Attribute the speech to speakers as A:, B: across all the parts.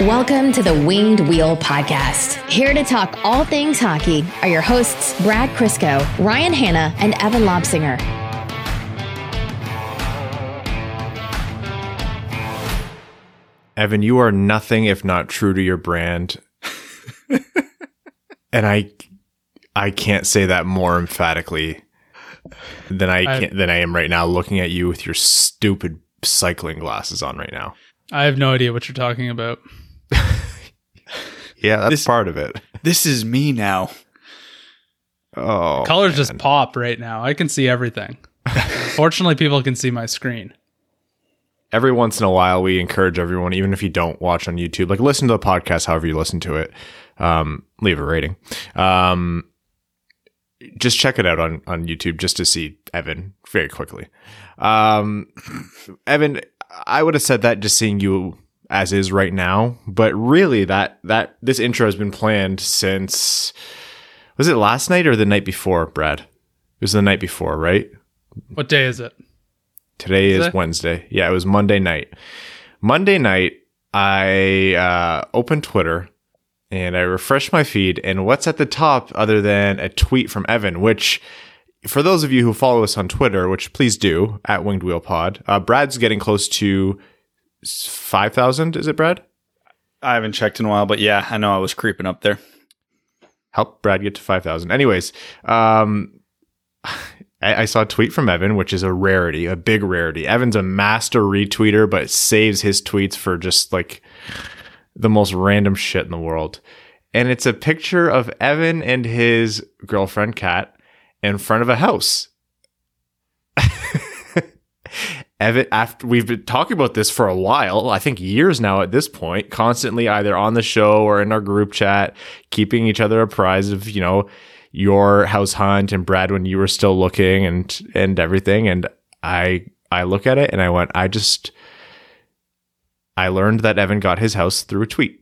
A: Welcome to the Winged Wheel Podcast. Here to talk all things hockey are your hosts, Brad Crisco, Ryan Hanna, and Evan Lobsinger.
B: Evan, you are nothing if not true to your brand. and I I can't say that more emphatically than I can, than I am right now looking at you with your stupid cycling glasses on right now.
C: I have no idea what you're talking about.
B: Yeah, that's
D: This-
B: part of it.
D: This is me now.
B: Oh.
C: Colors just pop right now. I can see everything. Fortunately, people can see my screen.
B: every once in a while we encourage everyone even if you don't watch on youtube like listen to the podcast however you listen to it um, leave a rating um, just check it out on, on youtube just to see evan very quickly um, evan i would have said that just seeing you as is right now but really that that this intro has been planned since was it last night or the night before brad it was the night before right
C: What day is it?
B: Today is
C: it?
B: Wednesday. Yeah, it was Monday night. Monday night, I uh, opened Twitter and I refreshed my feed. And what's at the top other than a tweet from Evan, which for those of you who follow us on Twitter, which please do at Winged Wheel Pod, uh, Brad's getting close to 5,000. Is it, Brad?
D: I haven't checked in a while, but yeah, I know I was creeping up there.
B: help Brad get to 5,000. Anyways, um, I, I saw a tweet from Evan, which is a rarity, a big rarity. Evan's a master retweeter, but saves his tweets for just like the most random shit in the world. And it's a picture of Evan and his girlfriend, Kat, in front of a house. Evan, after we've been talking about this for a while, I think years now at this point, constantly either on the show or in our group chat, keeping each other apprised of, you know, your house hunt and Brad when you were still looking and and everything. And I I look at it and I went, I just I learned that Evan got his house through a tweet.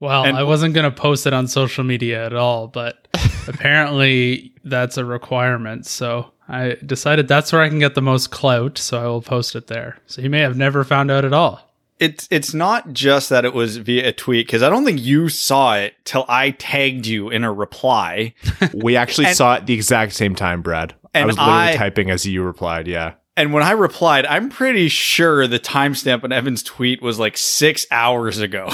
C: Well,
D: And-
C: I wasn't going to post it on social media at all, but apparently that's a requirement. So I decided that's where I can get the most clout. So I will post it there. So you may have never found out at all.
D: It's it's not just that it was via a tweet because I don't think you saw it till I tagged you in a reply.
B: We actually
D: And-
B: saw it the exact same time, Brad. I was literally
D: I-
B: typing as you replied. Yeah.
D: And when I replied, I'm pretty sure the timestamp on Evan's tweet was like six hours ago.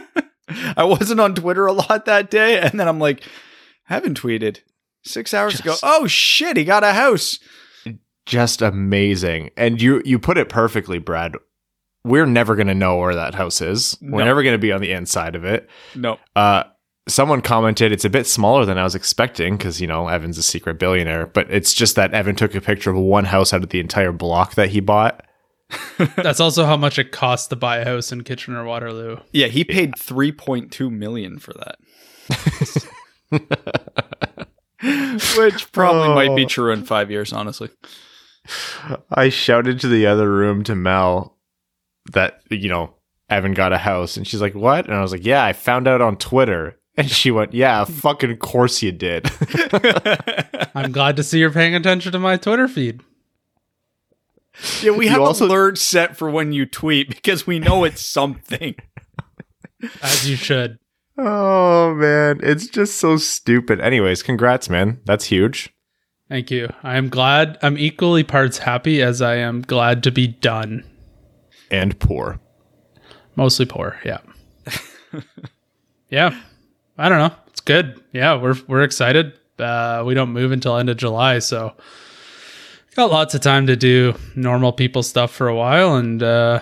D: I wasn't on Twitter a lot that day, and then I'm like, Evan tweeted six hours ago. Oh shit, he got a house.
B: Just amazing. And you you put it perfectly, Brad. We're never going to know where that house is. We're never going to be on the inside of it.
D: No,
B: Uh, someone commented it's a bit smaller than I was expecting because you know Evan's a secret billionaire, but it's just that Evan took a picture of one house out of the entire block that he bought.
C: That's also how much it costs to buy a house in Kitchener Waterloo.
D: yeah, he paid 3.2 million for that. Which probably might be
B: Oh.
D: true in five years, honestly.
B: I shouted to the other room to Mel that you know Evan got a house, and she's like, "What?" And I was like, "Yeah, I found out on Twitter." And she went, "Yeah, fucking course you did."
C: I'm glad to see you're paying attention to my Twitter feed.
D: Yeah, we
B: You
D: have
B: also-
D: alerts set for when you tweet because we know it's something.
C: As you should.
B: Oh man, it's just so stupid. Anyways, congrats, man. That's huge.
C: Thank you. I am glad. I'm equally parts happy as I am glad to be done.
B: And poor.
C: Mostly poor. Yeah. yeah. I don't know. It's good. Yeah, we're we're excited. Uh, we don't move until end of July, so got lots of time to do normal people stuff for a while and uh,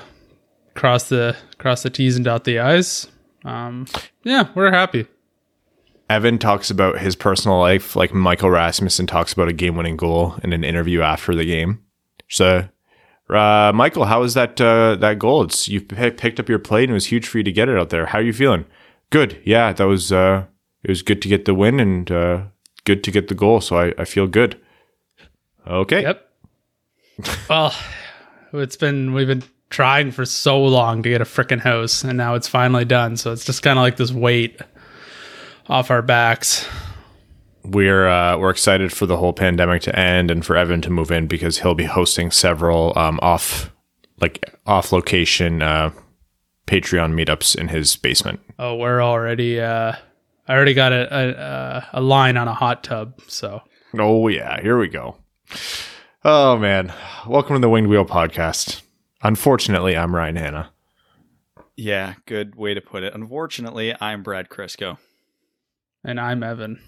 C: cross the cross the T's and dot the I's. Um, yeah, we're happy.
B: Evan talks about his personal life, like Michael Rasmussen talks about a game-winning goal in an interview after the game. So, uh, Michael, how was that uh, that goal? It's you p- picked up your plate and it was huge for you to get it out there. How are you feeling? Good. Yeah, that was uh, it was good to get the win and uh, good to get the goal. So I, I feel good. Okay.
C: Yep. well, it's been we've been trying for so long to get a freaking house, and now it's finally done. So it's just kind of like this weight off our backs.
B: we're uh, we're excited for the whole pandemic to end and for Evan to move in because he'll be hosting several um, off like off location uh, Patreon meetups in his basement.
C: Oh, we're already. Uh, I already got a, a a line on a hot tub. So.
B: Oh yeah, here we go. Oh man, welcome to the Winged Wheel podcast. Unfortunately, I'm Ryan Hanna.
D: Yeah, good way to put it. Unfortunately, I'm Brad Crisco.
C: And I'm Evan.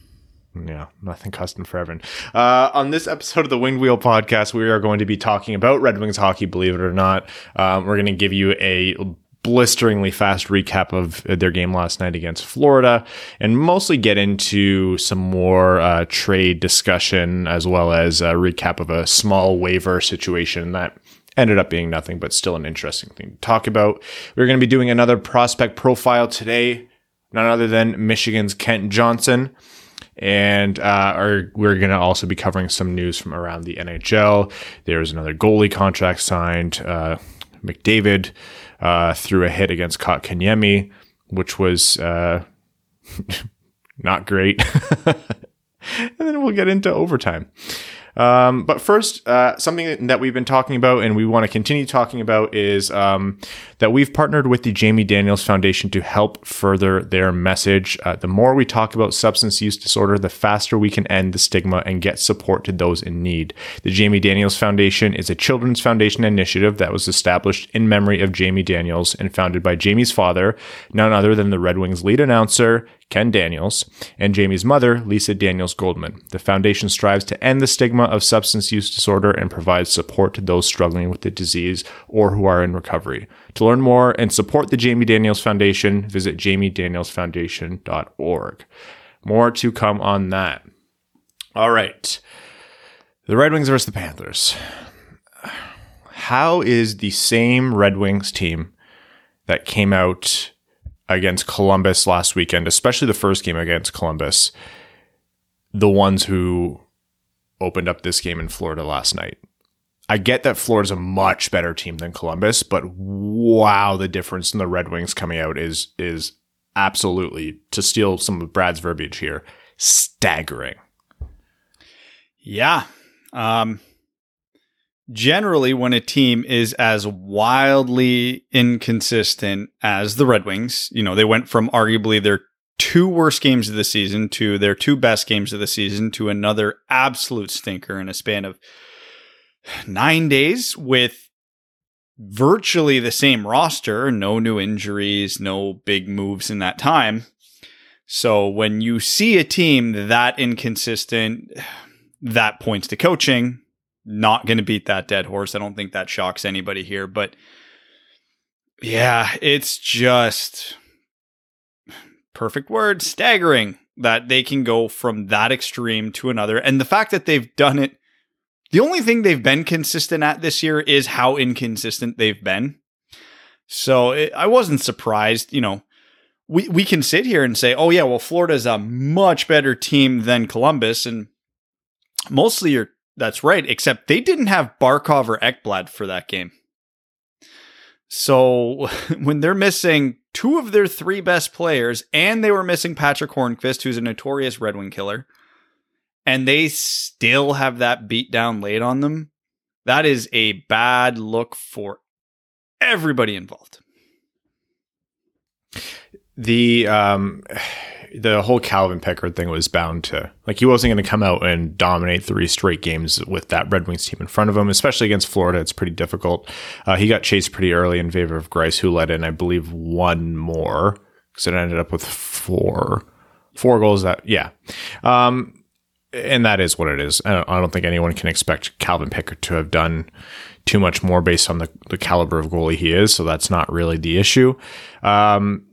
B: Yeah, nothing custom for Evan. Uh, on this episode of the Winged Wheel podcast, we are going to be talking about Red Wings hockey, believe it or not. Um, we're going to give you a blisteringly fast recap of their game last night against Florida and mostly get into some more uh, trade discussion as well as a recap of a small waiver situation that ended up being nothing, but still an interesting thing to talk about. We're going to be doing another prospect profile today, none other than Michigan's Kent Johnson. And uh, our, we're going to also be covering some news from around the NHL. There's another goalie contract signed. Uh, McDavid uh, threw a hit against Kotkaniemi, which was uh, not great. and then we'll get into overtime. Um, but first, uh, something that we've been talking about and we want to continue talking about is um, that we've partnered with the Jamie Daniels Foundation to help further their message. Uh, the more we talk about substance use disorder, the faster we can end the stigma and get support to those in need. The Jamie Daniels Foundation is a children's foundation initiative that was established in memory of Jamie Daniels and founded by Jamie's father, none other than the Red Wings lead announcer, Ken Daniels, and Jamie's mother, Lisa Daniels Goldman. The foundation strives to end the stigma of substance use disorder and provides support to those struggling with the disease or who are in recovery. To learn more and support the Jamie Daniels Foundation, visit jamiedanielsfoundation.org. More to come on that. All right. The Red Wings versus the Panthers. How is the same Red Wings team that came out against Columbus last weekend, especially the first game against Columbus, the ones who opened up this game in Florida last night. I get that Florida's a much better team than Columbus, but wow, the difference in the Red Wings coming out is is absolutely to steal some of Brad's verbiage here, staggering.
D: Yeah. Um generally when a team is as wildly inconsistent as the Red Wings, you know, they went from arguably their two worst games of the season to their two best games of the season to another absolute stinker in a span of nine days with virtually the same roster, no new injuries, no big moves in that time. So when you see a team that inconsistent, that points to coaching not going to beat that dead horse. I don't think that shocks anybody here, but yeah, it's just perfect word, staggering that they can go from that extreme to another. And the fact that they've done it, the only thing they've been consistent at this year is how inconsistent they've been. So it, I wasn't surprised, you know. We, we can sit here and say, oh, yeah, well, Florida's a much better team than Columbus. And mostly you're that's right, except they didn't have Barkov or Ekblad for that game. So when they're missing two of their three best players, and they were missing Patrick Hornqvist, who's a notorious Red Wing killer, and they still have that beat down laid on them, that is a bad look for everybody involved.
B: The um the whole Calvin Pickard thing was bound to like he wasn't going to come out and dominate three straight games with that Red Wings team in front of him, especially against Florida. It's pretty difficult. Uh, he got chased pretty early in favor of Greiss, who led in, I believe, one more because it ended up with four four goals. That yeah, um, and that is what it is. I don't, I don't think anyone can expect Calvin Pickard to have done too much more based on the, the caliber of goalie he is. So that's not really the issue. Um,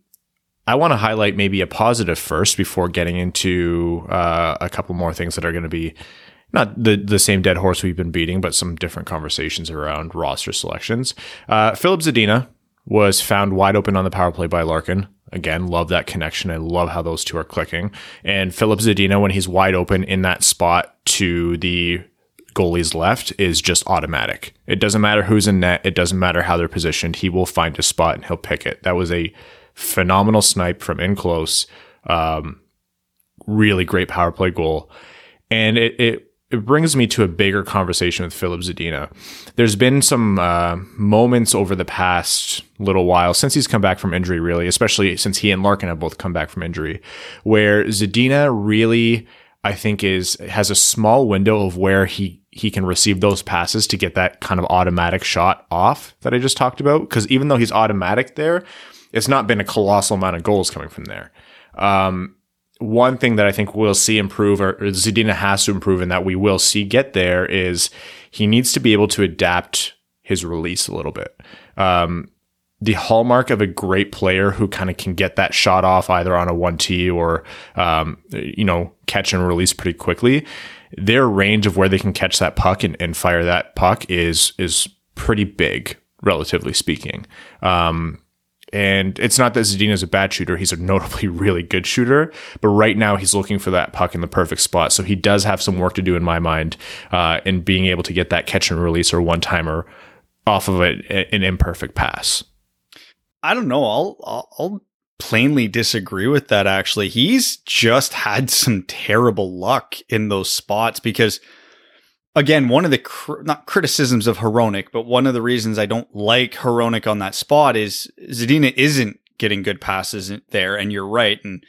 B: I want to highlight maybe a positive first before getting into uh, a couple more things that are going to be not the the same dead horse we've been beating, but some different conversations around roster selections. Uh, Filip Zadina was found wide open on the power play by Larkin. Again, love that connection. I love how those two are clicking. And Filip Zadina, when he's wide open in that spot to the goalie's left, is just automatic. It doesn't matter who's in net. It doesn't matter how they're positioned. He will find a spot and he'll pick it. That was a phenomenal snipe from in close. Um, really great power play goal. And it, it it brings me to a bigger conversation with Filip Zadina. There's been some uh, moments over the past little while since he's come back from injury, really, especially since he and Larkin have both come back from injury, where Zadina really, I think, is has a small window of where he he can receive those passes to get that kind of automatic shot off that I just talked about. Because even though he's automatic there, it's not been a colossal amount of goals coming from there. Um, one thing that I think we'll see improve, or Zadina has to improve, and that we will see get there is he needs to be able to adapt his release a little bit. Um, the hallmark of a great player who kind of can get that shot off either on a one T or, um, you know, catch and release pretty quickly. Their range of where they can catch that puck and, and fire that puck is, is pretty big, relatively speaking. Um, and it's not that Zadina is a bad shooter. He's a notably really good shooter. But right now, he's looking for that puck in the perfect spot. So he does have some work to do in my mind uh, in being able to get that catch and release or one timer off of it, an imperfect pass.
D: I don't know. I'll, I'll, I'll plainly disagree with that. Actually, he's just had some terrible luck in those spots because again, one of the cr- not criticisms of Hronek, but one of the reasons I don't like Hronek on that spot is Zadina isn't getting good passes there. And you're right. And,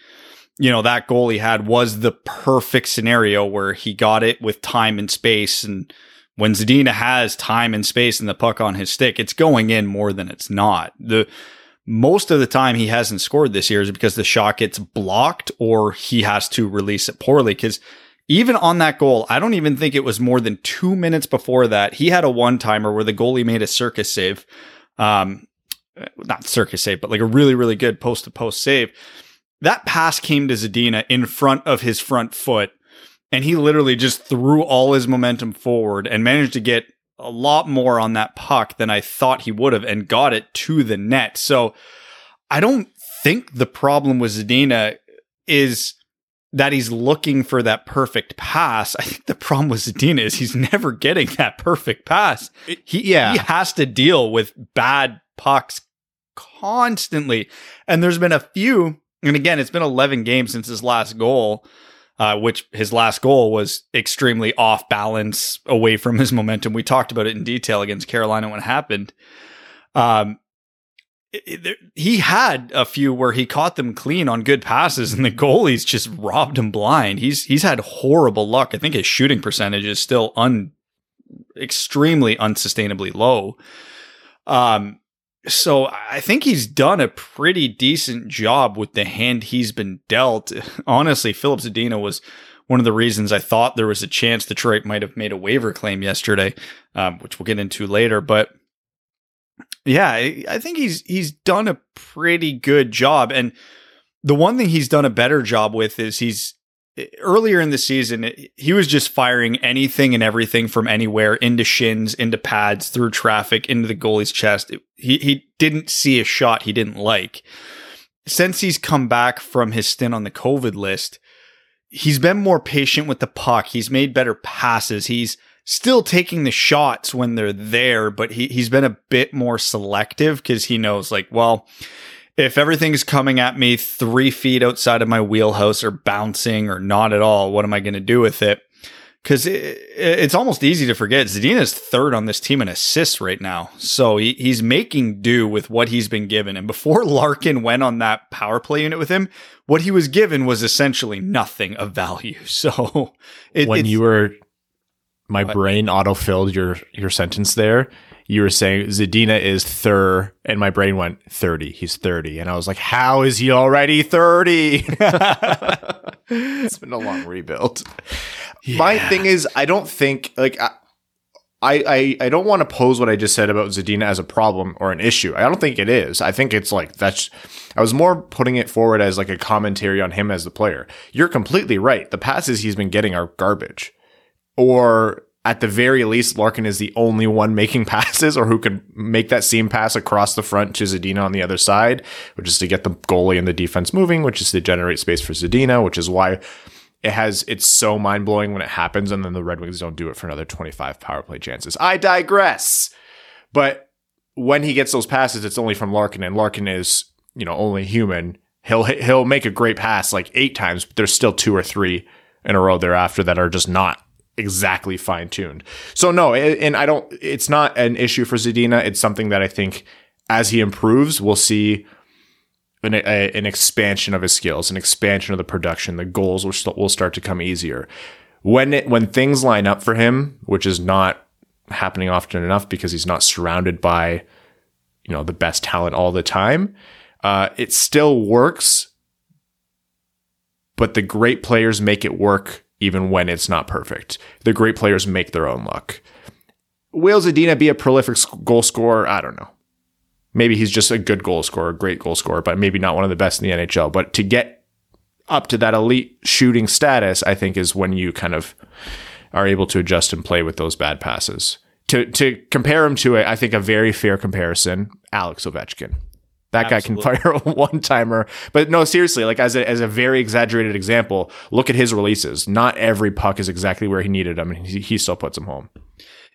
D: you know, that goal he had was the perfect scenario where he got it with time and space. And when Zadina has time and space and the puck on his stick, it's going in more than it's not. The, most of the time he hasn't scored this year is because the shot gets blocked or he has to release it poorly. Cause even on that goal, I don't even think it was more than two minutes before that. He had a one timer where the goalie made a circus save. Um, not circus save, but like a really, really good post to post save. That pass came to Zadina in front of his front foot, and he literally just threw all his momentum forward and managed to get a lot more on that puck than I thought he would have and got it to the net. So I don't think the problem with Zadina is that he's looking for that perfect pass. I think the problem with Zadina is he's never getting that perfect pass. He yeah. he has to deal with bad pucks constantly. And there's been a few, and again, it's been 11 games since his last goal. Uh, which his last goal was extremely off balance away from his momentum. We talked about it in detail against Carolina when it happened. Um, it, he had a few where he caught them clean on good passes and the goalies just robbed him blind. He's he's had horrible luck. I think his shooting percentage is still un extremely unsustainably low. Um so I think he's done a pretty decent job with the hand he's been dealt. Honestly, Filip Zadina was one of the reasons I thought there was a chance Detroit might have made a waiver claim yesterday, um, which we'll get into later. But yeah, I think he's he's done a pretty good job. And the one thing he's done a better job with is he's earlier in the season he was just firing anything and everything from anywhere into shins, into pads, through traffic, into the goalie's chest. He he didn't see a shot he didn't like. Since he's come back from his stint on the COVID list, he's been more patient with the puck. He's made better passes. He's still taking the shots when they're there, but he, he's been a bit more selective because he knows, like, well, if everything's coming at me three feet outside of my wheelhouse or bouncing or not at all, what am I going to do with it? Because it, it's almost easy to forget Zadina's third on this team in assists right now. So he, he's making do with what he's been given. And before Larkin went on that power play unit with him, what he was given was essentially nothing of value. So
B: it, when you were my what? brain auto-filled your your sentence there. You were saying Zadina is thir, and my brain went 30. He's 30. And I was like, how is he already 30? it's been a long rebuild. Yeah. My thing is, I don't think, like, I, I, I don't want to pose what I just said about Zadina as a problem or an issue. I don't think it is. I think it's like that's. I was more putting it forward as like a commentary on him as the player. You're completely right. The passes he's been getting are garbage or at the very least, Larkin is the only one making passes or who can make that seam pass across the front to Zadina on the other side, which is to get the goalie and the defense moving, which is to generate space for Zadina, which is why it has it's so mind blowing when it happens, and then the Red Wings don't do it for another 25 power play chances. I digress. But when he gets those passes, it's only from Larkin, and Larkin is, you know, only human. He'll he'll make a great pass like eight times, but there's still two or three in a row thereafter that are just not exactly fine tuned. So no, and I don't. It's not an issue for Zadina. It's something that I think as he improves, we'll see an, a, an expansion of his skills, an expansion of the production. The goals will, st- will start to come easier when it when things line up for him, which is not happening often enough because he's not surrounded by you know the best talent all the time. Uh, it still works, but the great players make it work even when it's not perfect. The great players make their own luck. Will Zadina be a prolific goal scorer? I don't know. Maybe he's just a good goal scorer, a great goal scorer, but maybe not one of the best in the NHL. But to get up to that elite shooting status, I think is when you kind of are able to adjust and play with those bad passes. To to compare him to, a, I think a very fair comparison, Alex Ovechkin. That Absolutely. guy can fire a one timer. But no, seriously, like as a, as a very exaggerated example, look at his releases. Not every puck is exactly where he needed them, and he, he still puts them home.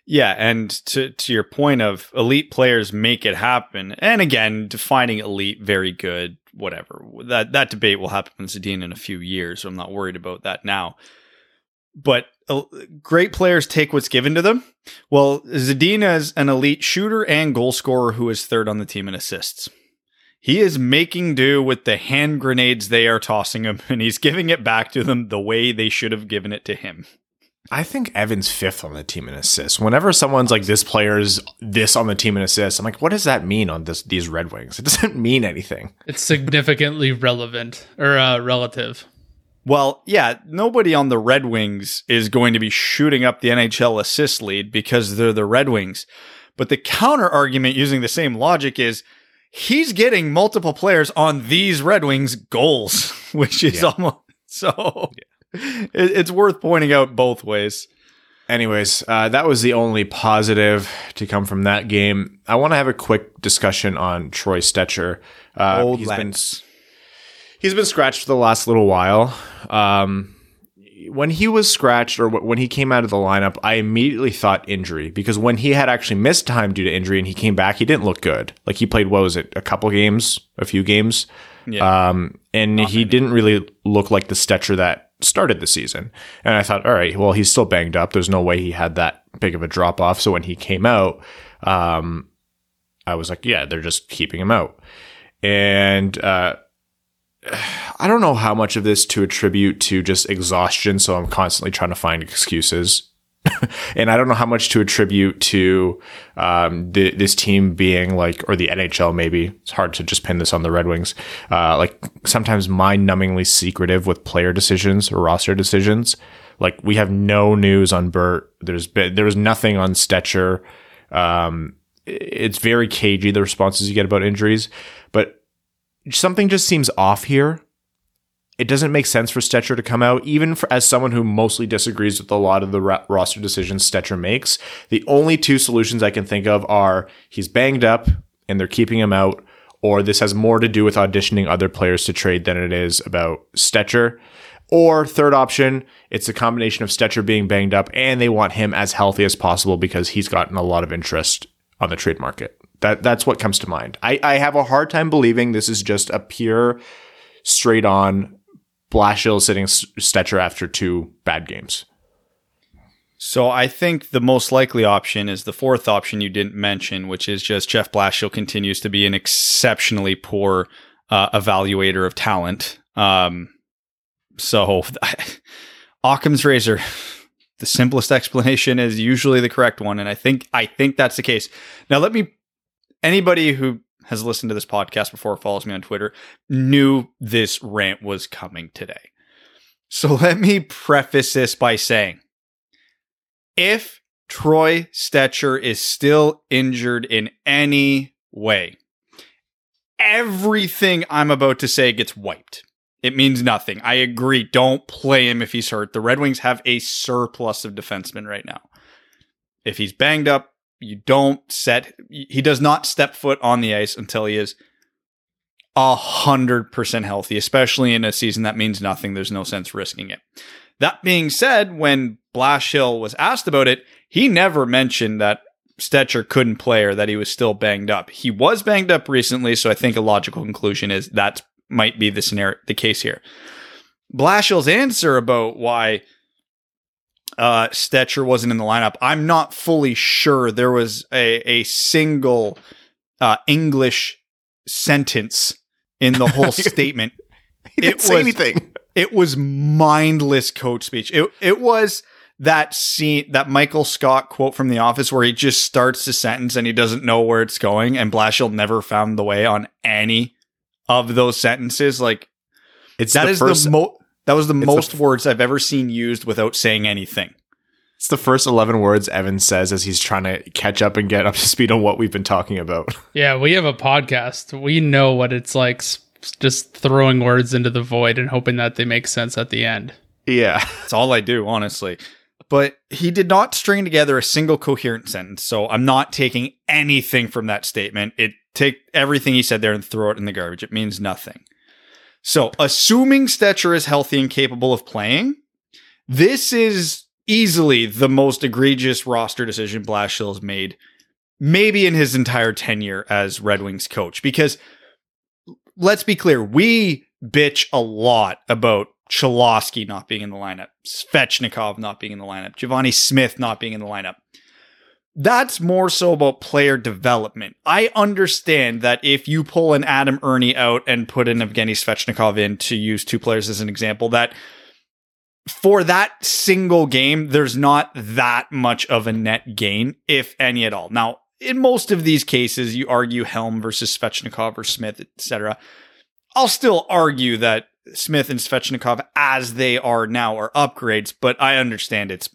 D: Yeah, and to to your point of elite players make it happen, and again, defining elite very good, whatever. That that debate will happen with Zadina in a few years, so I'm not worried about that now. But uh, great players take what's given to them. Well, Zadina is an elite shooter and goal scorer who is third on the team in assists. He is making do with the hand grenades they are tossing him, and he's giving it back to them the way they should have given it to him.
B: I think Evan's fifth on the team in assists. Whenever someone's like this player's this on the team in assists, I'm like, what does that mean on this these Red Wings? It doesn't mean anything.
C: It's significantly relevant or uh, relative.
D: Well, yeah, nobody on the Red Wings is going to be shooting up the NHL assist lead because they're the Red Wings. But the counter argument using the same logic is he's getting multiple players on these Red Wings goals, which is yeah. almost so. Yeah it, it's worth pointing out both ways.
B: Anyways, uh, that was the only positive to come from that game. I want to have a quick discussion on Troy Stecher.
D: Uh, Old
B: he's been he's been scratched for the last little while. Um, when he was scratched or when he came out of the lineup, I immediately thought injury because when he had actually missed time due to injury and he came back, he didn't look good. Like he played, what was it, a couple games, a few games, yeah. um, and Not he many. didn't really look like the Stecher that started the season. And I thought, all right, well, he's still banged up. There's no way he had that big of a drop off. So when he came out, um, I was like, yeah, they're just keeping him out. And, uh, I don't know how much of this to attribute to just exhaustion. So I'm constantly trying to find excuses and I don't know how much to attribute to um, this team being like, or the NHL maybe. It's hard to just pin this on the Red Wings. Uh, like sometimes mind-numbingly secretive with player decisions or roster decisions. Like we have no news on Bert. There's been there was nothing on Stecher. Um, it's very cagey the responses you get about injuries, but something just seems off here it doesn't make sense for Stecher to come out, even for, as someone who mostly disagrees with a lot of the roster decisions Stecher makes. The only two solutions I can think of are he's banged up and they're keeping him out, or this has more to do with auditioning other players to trade than it is about Stecher. Or third option, it's a combination of Stecher being banged up and they want him as healthy as possible because he's gotten a lot of interest on the trade market. That that's what comes to mind. I, I have a hard time believing this is just a pure straight on Blashill sitting Stecher after two bad games.
D: So I think the most likely option is the fourth option you didn't mention, which is just Jeff Blashill continues to be an exceptionally poor uh, evaluator of talent. Um, so Occam's razor, the simplest explanation is usually the correct one, and I think I think that's the case. Now let me anybody who has listened to this podcast before, follows me on Twitter, knew this rant was coming today. So let me preface this by saying if Troy Stecher is still injured in any way, everything I'm about to say gets wiped. It means nothing. I agree. Don't play him if he's hurt. The Red Wings have a surplus of defensemen right now. If he's banged up, you don't set he does not step foot on the ice until he is a hundred percent healthy, especially in a season that means nothing. There's no sense risking it. That being said, when Blashill was asked about it, he never mentioned that Stecher couldn't play or that he was still banged up. He was banged up recently, so I think a logical conclusion is that might be the scenario, the case here. Blashill's answer about why uh, Stecher wasn't in the lineup. I'm not fully sure there was a, a single uh, English sentence in the whole statement.
B: He didn't
D: It
B: say
D: was-
B: anything.
D: It was mindless coach speech. It it was that scene, that Michael Scott quote from The Office, where he just starts the sentence and he doesn't know where it's going, and Blashill never found the way on any of those sentences. Like
B: It's
D: that
B: the
D: is
B: first.
D: the mo that was the
B: the
D: most
B: f-
D: words I've ever seen used without saying anything.
B: it's the first eleven words Evan says as he's trying to catch up and get up to speed on what we've been talking about.
C: Yeah, we have a podcast. We know what it's like just throwing words into the void and hoping that they make sense at the end.
B: yeah,
D: That's all I do, honestly. But he did not string together a single coherent sentence. So I'm not taking anything from that statement. It take everything he said there and throw it in the garbage. It means nothing. So assuming Stecher is healthy and capable of playing, this is easily the most egregious roster decision Blashill has made, maybe in his entire tenure as Red Wings coach. Because let's be clear, we bitch a lot about Cholowski not being in the lineup, Svechnikov not being in the lineup, Givani Smith not being in the lineup. That's more so about player development. I understand that if you pull an Adam Erne out and put an Evgeny Svechnikov in to use two players as an example, that for that single game, there's not that much of a net gain, if any at all. Now, in most of these cases, you argue Helm versus Svechnikov or Smith, etc. I'll still argue that Smith and Svechnikov, as they are now, are upgrades, but I understand it's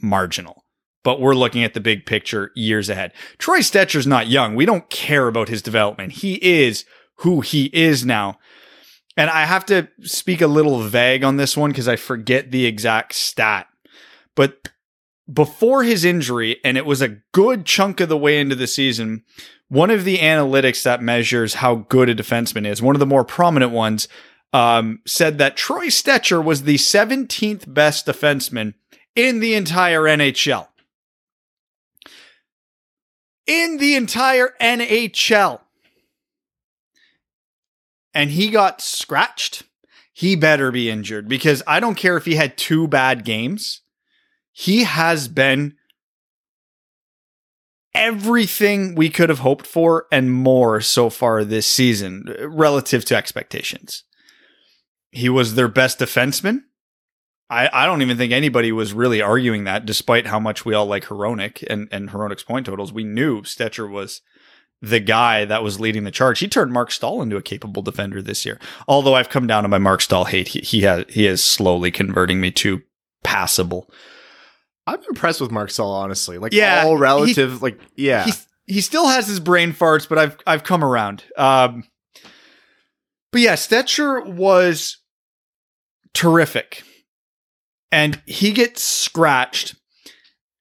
D: marginal. But we're looking at the big picture years ahead. Troy Stecher's not young. We don't care about his development. He is who he is now. And I have to speak a little vague on this one because I forget the exact stat. But before his injury, and it was a good chunk of the way into the season, one of the analytics that measures how good a defenseman is, one of the more prominent ones, um, said that Troy Stecher was the 17th best defenseman in the entire NHL. In the entire NHL. And he got scratched. He better be injured because I don't care if he had two bad games. He has been everything we could have hoped for and more so far this season uh, relative to expectations. He was their best defenseman. I, I don't even think anybody was really arguing that, despite how much we all like Hronek and, and Hronek's point totals. We knew Stecher was the guy that was leading the charge. He turned Mark Staal into a capable defender this year. Although I've come down to my Mark Staal hate, he, he has he is slowly converting me to passable.
B: I'm impressed with Mark Staal, honestly. Like
D: Yeah,
B: all
D: he-
B: relative, like yeah.
D: He he still has his brain farts, but I've I've come around. Um, but yeah, Stecher was terrific, and he gets scratched,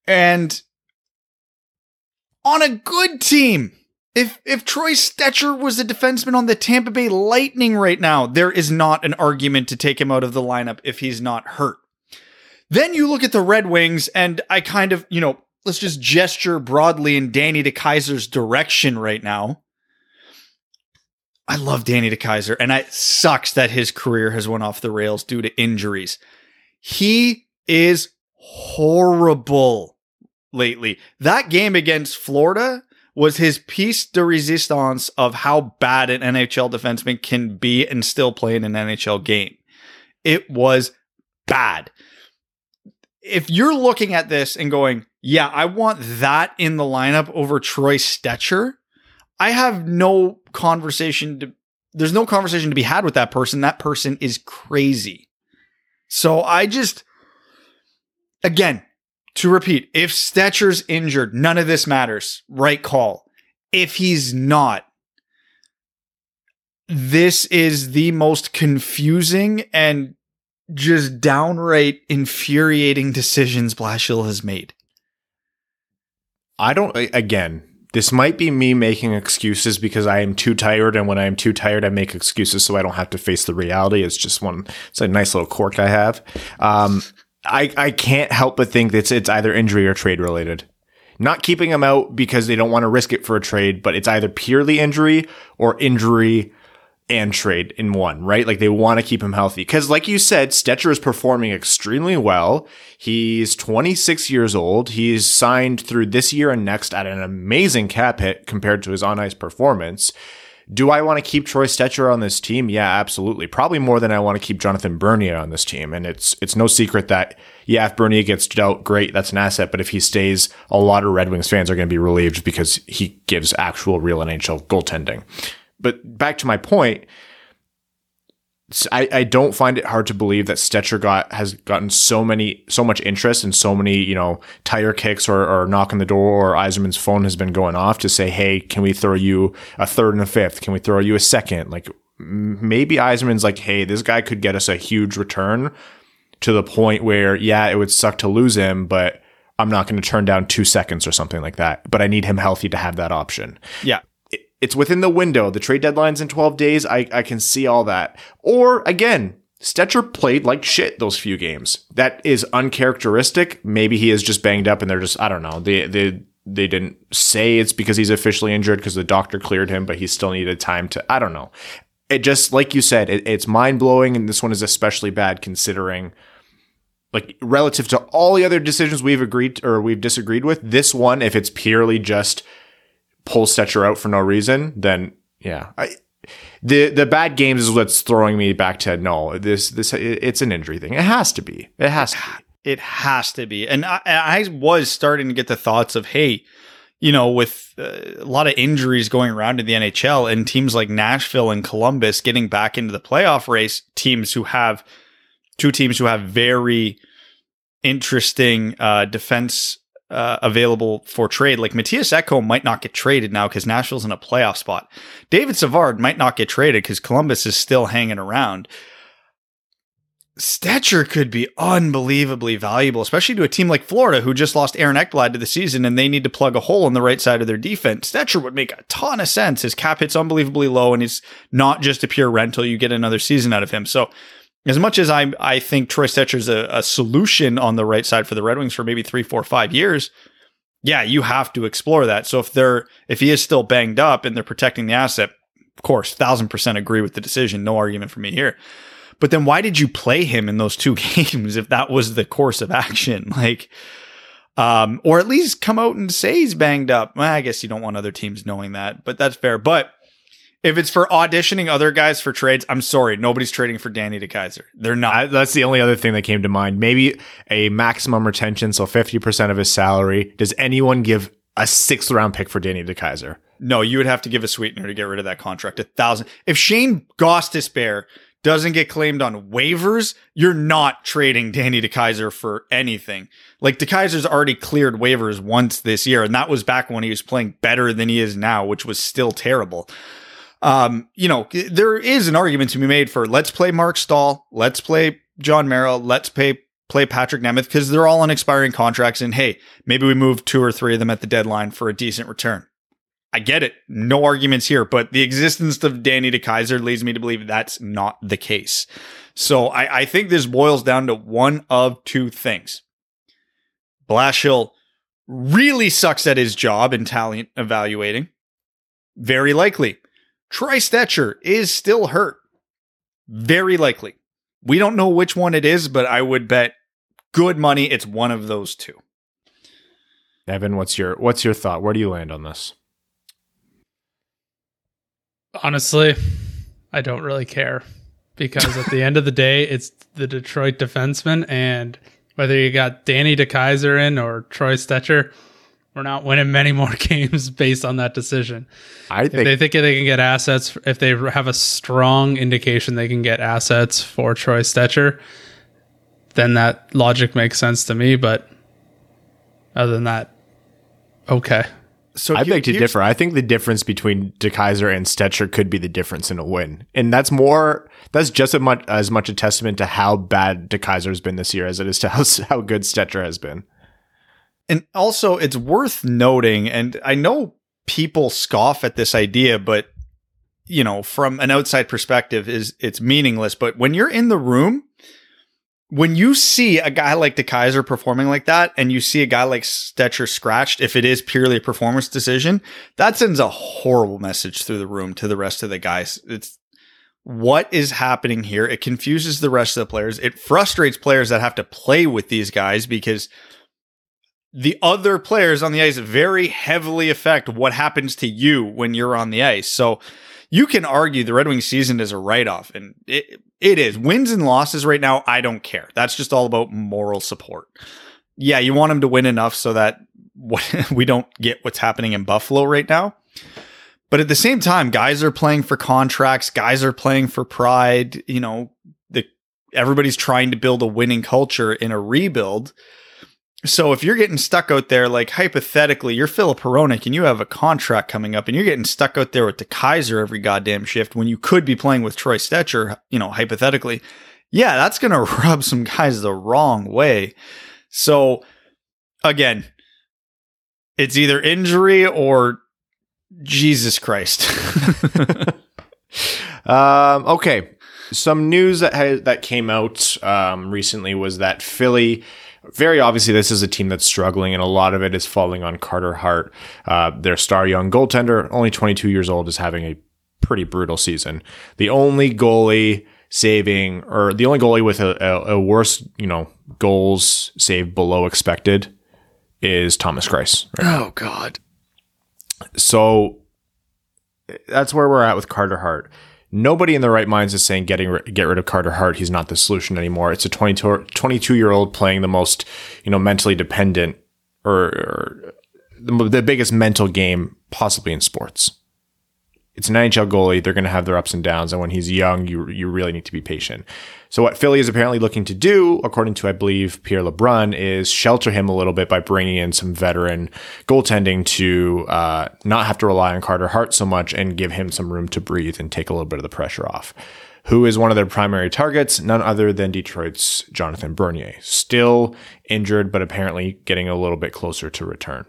D: and on a good team. If if Troy Stecher was a defenseman on the Tampa Bay Lightning right now, there is not an argument to take him out of the lineup if he's not hurt. Then you look at the Red Wings, and I kind of, you know, let's just gesture broadly in Danny DeKeyser's direction right now. I love Danny DeKeyser, and it sucks that his career has went off the rails due to injuries. He is horrible lately. That game against Florida was his piece de resistance of how bad an NHL defenseman can be and still play in an NHL game. It was bad. If you're looking at this and going, yeah, I want that in the lineup over Troy Stecher, I have no conversation to there's no conversation to be had with that person. That person is crazy. So I just again, to repeat, if Stecher's injured, none of this matters. Right call. If he's not, this is the most confusing and just downright infuriating decisions Blashill has made.
B: I don't again, this might be me making excuses because I am too tired and when I am too tired I make excuses so I don't have to face the reality. It's just one it's a nice little quirk I have. Um I I can't help but think that it's it's either injury or trade related. Not keeping him out because they don't want to risk it for a trade, but it's either purely injury or injury and trade in one, right? Like they want to keep him healthy. Cause like you said, Stecher is performing extremely well. He's 26 years old. He's signed through this year and next at an amazing cap hit compared to his on ice performance. Do I want to keep Troy Stecher on this team? Yeah, absolutely. Probably more than I want to keep Jonathan Bernier on this team. And it's it's no secret that yeah, if Bernier gets dealt, great, that's an asset. But if he stays, a lot of Red Wings fans are going to be relieved because he gives actual real NHL goaltending but back to my point, I, I don't find it hard to believe that Stecher got has gotten so many so much interest and so many you know tire kicks or, or knock on the door or Yzerman's phone has been going off to say hey can we throw you a third and a fifth? Can we throw you a second? Like maybe Yzerman's like hey this guy could get us a huge return to the point where yeah it would suck to lose him but I'm not going to turn down two seconds or something like that but I need him healthy to have that option.
D: Yeah
B: it's within the window. The trade deadline's in 12 days. I, I can see all that. Or again, Stecher played like shit those few games. That is uncharacteristic. Maybe he is just banged up and they're just, I don't know. They, they, they didn't say it's because he's officially injured because the doctor cleared him, but he still needed time to, I don't know. It just, like you said, it, it's mind blowing. And this one is especially bad considering like relative to all the other decisions we've agreed or we've disagreed with. This one, if it's purely just pull Stecher out for no reason, then yeah, I, the the bad games is what's throwing me back to no. This this it's an injury thing. It has to be. It has to. Be.
D: It has to be. And I, I was starting to get the thoughts of hey, you know, with uh, a lot of injuries going around in the NHL and teams like Nashville and Columbus getting back into the playoff race, teams who have two teams who have very interesting uh, defense uh, available for trade. Like Mattias Ekholm might not get traded now because Nashville's in a playoff spot. David Savard might not get traded because Columbus is still hanging around. Stecher could be unbelievably valuable, especially to a team like Florida, who just lost Aaron Ekblad to the season and they need to plug a hole on the right side of their defense. Stecher would make a ton of sense. His cap hit's unbelievably low and he's not just a pure rental. You get another season out of him. So as much as I I think Troy Stecher's a, a solution on the right side for the Red Wings for maybe three, four, five years, yeah, you have to explore that. So if they're if he is still banged up and they're protecting the asset, of course, thousand percent agree with the decision. No argument for me here. But then why did you play him in those two games if that was the course of action? Like, um, or at least come out and say he's banged up. Well, I guess you don't want other teams knowing that, but that's fair. But if it's for auditioning other guys for trades, I'm sorry, nobody's trading for Danny DeKeyser. They're not. I,
B: that's the only other thing that came to mind. Maybe a maximum retention, so 50% of his salary. Does anyone give a sixth round pick for Danny DeKeyser?
D: No, you would have to give a sweetener to get rid of that contract. A thousand. If Shane Gostisbehere doesn't get claimed on waivers, you're not trading Danny DeKeyser for anything. Like DeKeyser's already cleared waivers once this year, and that was back when he was playing better than he is now, which was still terrible um, you know, there is an argument to be made for let's play Mark Staal, let's play Jon Merrill, let's pay play Patrik Nemeth because they're all on expiring contracts. And hey, maybe we move two or three of them at the deadline for a decent return. I get it. No arguments here, but the existence of Danny DeKeyser leads me to believe that's not the case. So I, I think this boils down to one of two things. Blashill really sucks at his job in talent evaluating. Very likely. Troy Stecher is still hurt. Very likely. We don't know which one it is, but I would bet good money it's one of those two.
B: Evan, what's your what's your thought? Where do you land on this?
C: Honestly, I don't really care because at the end of the day, it's the Detroit defenseman, and whether you got Danny DeKeyser in or Troy Stecher, we're not winning many more games based on that decision. I think if they think they can get assets. If they have a strong indication they can get assets for Troy Stecher, then that logic makes sense to me. But other than that, okay.
B: So I beg to differ. I think the difference between DeKeyser and Stecher could be the difference in a win, and that's more. That's just as much as much a testament to how bad DeKeyser has been this year as it is to how, how good Stecher has been.
D: And also, it's worth noting, and I know people scoff at this idea, but you know, from an outside perspective, is it's meaningless. But when you're in the room, when you see a guy like DeKeyser performing like that, and you see a guy like Stecher scratched, if it is purely a performance decision, that sends a horrible message through the room to the rest of the guys. It's what is happening here. It confuses the rest of the players. It frustrates players that have to play with these guys because the other players on the ice very heavily affect what happens to you when you're on the ice. So you can argue the Red Wings season is a write off, and it, it is. Wins and losses right now, I don't care. That's just all about moral support. Yeah, you want them to win enough so that we don't get what's happening in Buffalo right now. But at the same time, guys are playing for contracts, guys are playing for pride. You know, the everybody's trying to build a winning culture in a rebuild. So if you're getting stuck out there, like hypothetically, you're Filip Hronek and you have a contract coming up and you're getting stuck out there with DeKeyser every goddamn shift when you could be playing with Troy Stecher, you know, hypothetically, yeah, that's going to rub some guys the wrong way. So again, it's either injury or Jesus Christ.
B: um, okay. Some news that has, that came out um, recently was that Philly. Very obviously, this is a team that's struggling, and a lot of it is falling on Carter Hart. Uh, their star young goaltender, only 22 years old, is having a pretty brutal season. The only goalie saving, or the only goalie with a, a, a worse, you know, goals saved below expected is Thomas Greiss.
D: Right oh God.
B: So that's where we're at with Carter Hart. Nobody in the right minds is saying getting get rid of Carter Hart. He's not the solution anymore. It's a 22, 22 year old playing the most you know mentally dependent or, or the, the biggest mental game possibly in sports it's an NHL goalie. They're going to have their ups and downs. And when he's young, you, you really need to be patient. So what Philly is apparently looking to do, according to, I believe, Pierre LeBrun, is shelter him a little bit by bringing in some veteran goaltending to uh, not have to rely on Carter Hart so much and give him some room to breathe and take a little bit of the pressure off. Who is one of their primary targets? None other than Detroit's Jonathan Bernier. Still injured, but apparently getting a little bit closer to return.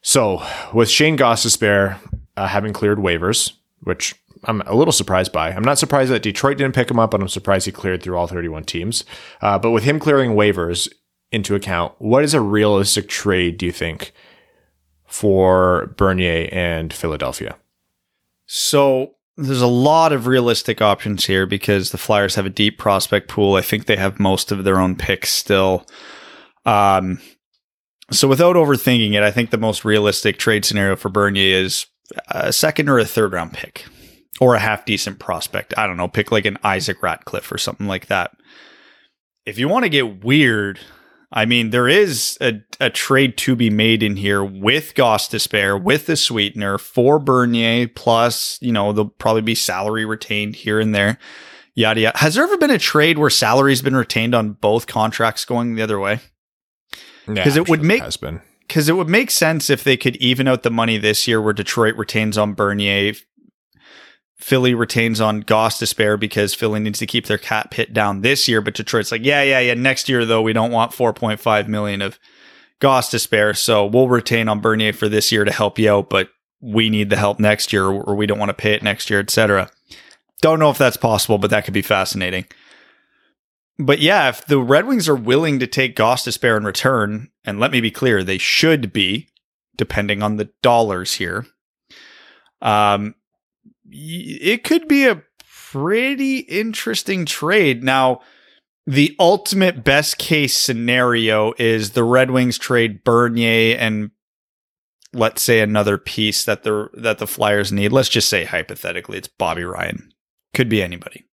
B: So with Shane Gostisbehere uh, having cleared waivers, which I'm a little surprised by. I'm not surprised that Detroit didn't pick him up, but I'm surprised he cleared through all 31 teams. Uh, but with him clearing waivers into account, what is a realistic trade, do you think, for Bernier and Philadelphia?
D: So there's a lot of realistic options here because the Flyers have a deep prospect pool. I think they have most of their own picks still. Um, so without overthinking it, I think the most realistic trade scenario for Bernier is a second or a third round pick or a half decent prospect. I don't know, pick like an Isaac Ratcliffe or something like that. If you want to get weird, I mean, there is a, a trade to be made in here with Gostisbehere, with the sweetener for Bernier, plus, you know, there'll probably be salary retained here and there. Yada yada. Has there ever been a trade where salary's been retained on both contracts going the other way? Because
B: yeah,
D: it would
B: sure
D: make
B: has been
D: because it would make sense if they could even out the money this year where Detroit retains on Bernier, Philly retains on Gostisbehere because Philly needs to keep their cap hit down this year, but Detroit's like, yeah, yeah, yeah. Next year though, we don't want 4.5 million of Gostisbehere, so we'll retain on Bernier for this year to help you out, but we need the help next year or we don't want to pay it next year, etc. Don't know if that's possible, but that could be fascinating. But yeah, if the Red Wings are willing to take Gostisbehere in return, and let me be clear, they should be, depending on the dollars here. Um, it could be a pretty interesting trade. Now, the ultimate best case scenario is the Red Wings trade Bernier and let's say another piece that the that the Flyers need. Let's just say hypothetically it's Bobby Ryan. Could be anybody.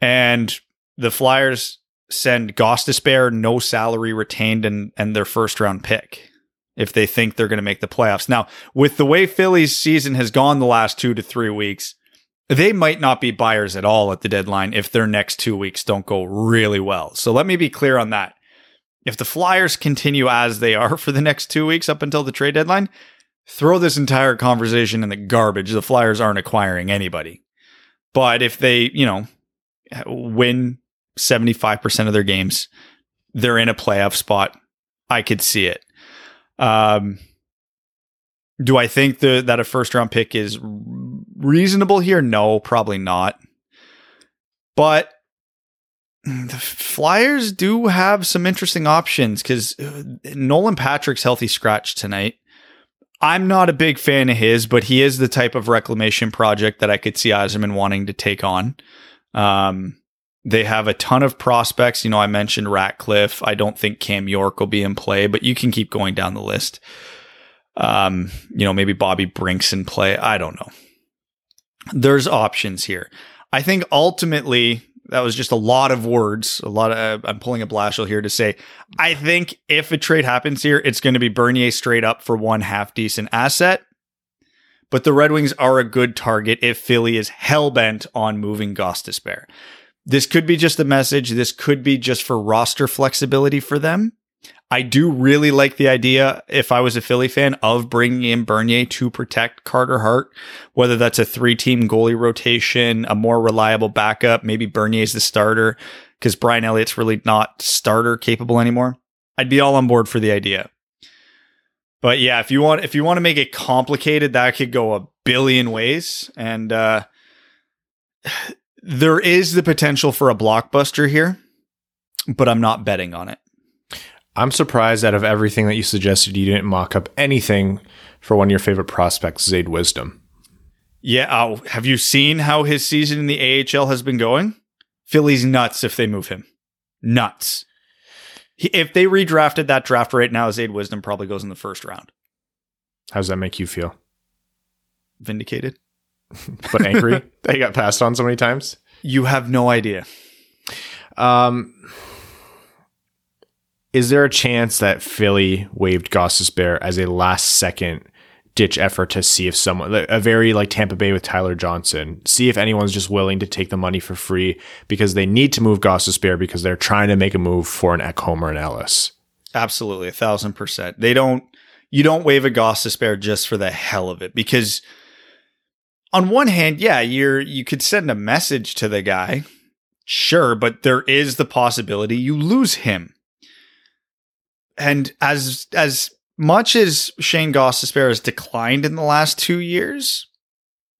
D: And the Flyers send Gostisbehere no salary retained and and their first round pick if they think they're going to make the playoffs. Now, with the way Philly's season has gone the last 2 to 3 weeks, they might not be buyers at all at the deadline if their next 2 weeks don't go really well. So let me be clear on that. If the Flyers continue as they are for the next 2 weeks up until the trade deadline, throw this entire conversation in the garbage. The Flyers aren't acquiring anybody. But if they, you know, win 75% of their games. They're in a playoff spot. I could see it. Um, do I think the, that a first round pick is reasonable here? No, probably not. But the Flyers do have some interesting options because uh, Nolan Patrick's healthy scratch tonight. I'm not a big fan of his, but he is the type of reclamation project that I could see Yzerman wanting to take on. Um, they have a ton of prospects. You know, I mentioned Ratcliffe. I don't think Cam York will be in play, but you can keep going down the list. Um, you know, maybe Bobby Brink's in play. I don't know. There's options here. I think ultimately that was just a lot of words. A lot of uh, I'm pulling a Blashill here to say I think if a trade happens here, it's going to be Bernier straight up for one half decent asset. But the Red Wings are a good target if Philly is hell bent on moving Gostisbehere. This could be just a message. This could be just for roster flexibility for them. I do really like the idea, if I was a Philly fan, of bringing in Bernier to protect Carter Hart, whether that's a three team goalie rotation, a more reliable backup, maybe Bernier's the starter because Brian Elliott's really not starter capable anymore. I'd be all on board for the idea. But yeah, if you want if you want to make it complicated, that could go a billion ways. And uh there is the potential for a blockbuster here, but I'm not betting on it.
B: I'm surprised out of everything that you suggested, you didn't mock up anything for one of your favorite prospects, Zayde Wisdom.
D: Yeah. Oh, have you seen how his season in the AHL has been going? Philly's nuts if they move him. Nuts. He, if they redrafted that draft right now, Zayde Wisdom probably goes in the first round.
B: How does that make you feel?
D: Vindicated.
B: but angry that he got passed on so many times?
D: You have no idea.
B: Um, is there a chance that Philly waived Gostisbehere as a last second ditch effort to see if someone, a very like Tampa Bay with Tyler Johnson, see if anyone's just willing to take the money for free because they need to move Gostisbehere because they're trying to make a move for an Ekholm or an Ellis?
D: Absolutely, a thousand percent. They don't. You don't waive a Gostisbehere just for the hell of it because on one hand, yeah, you're you could send a message to the guy, sure, but there is the possibility you lose him and as as much as Shane Gostisbehere has declined in the last two years,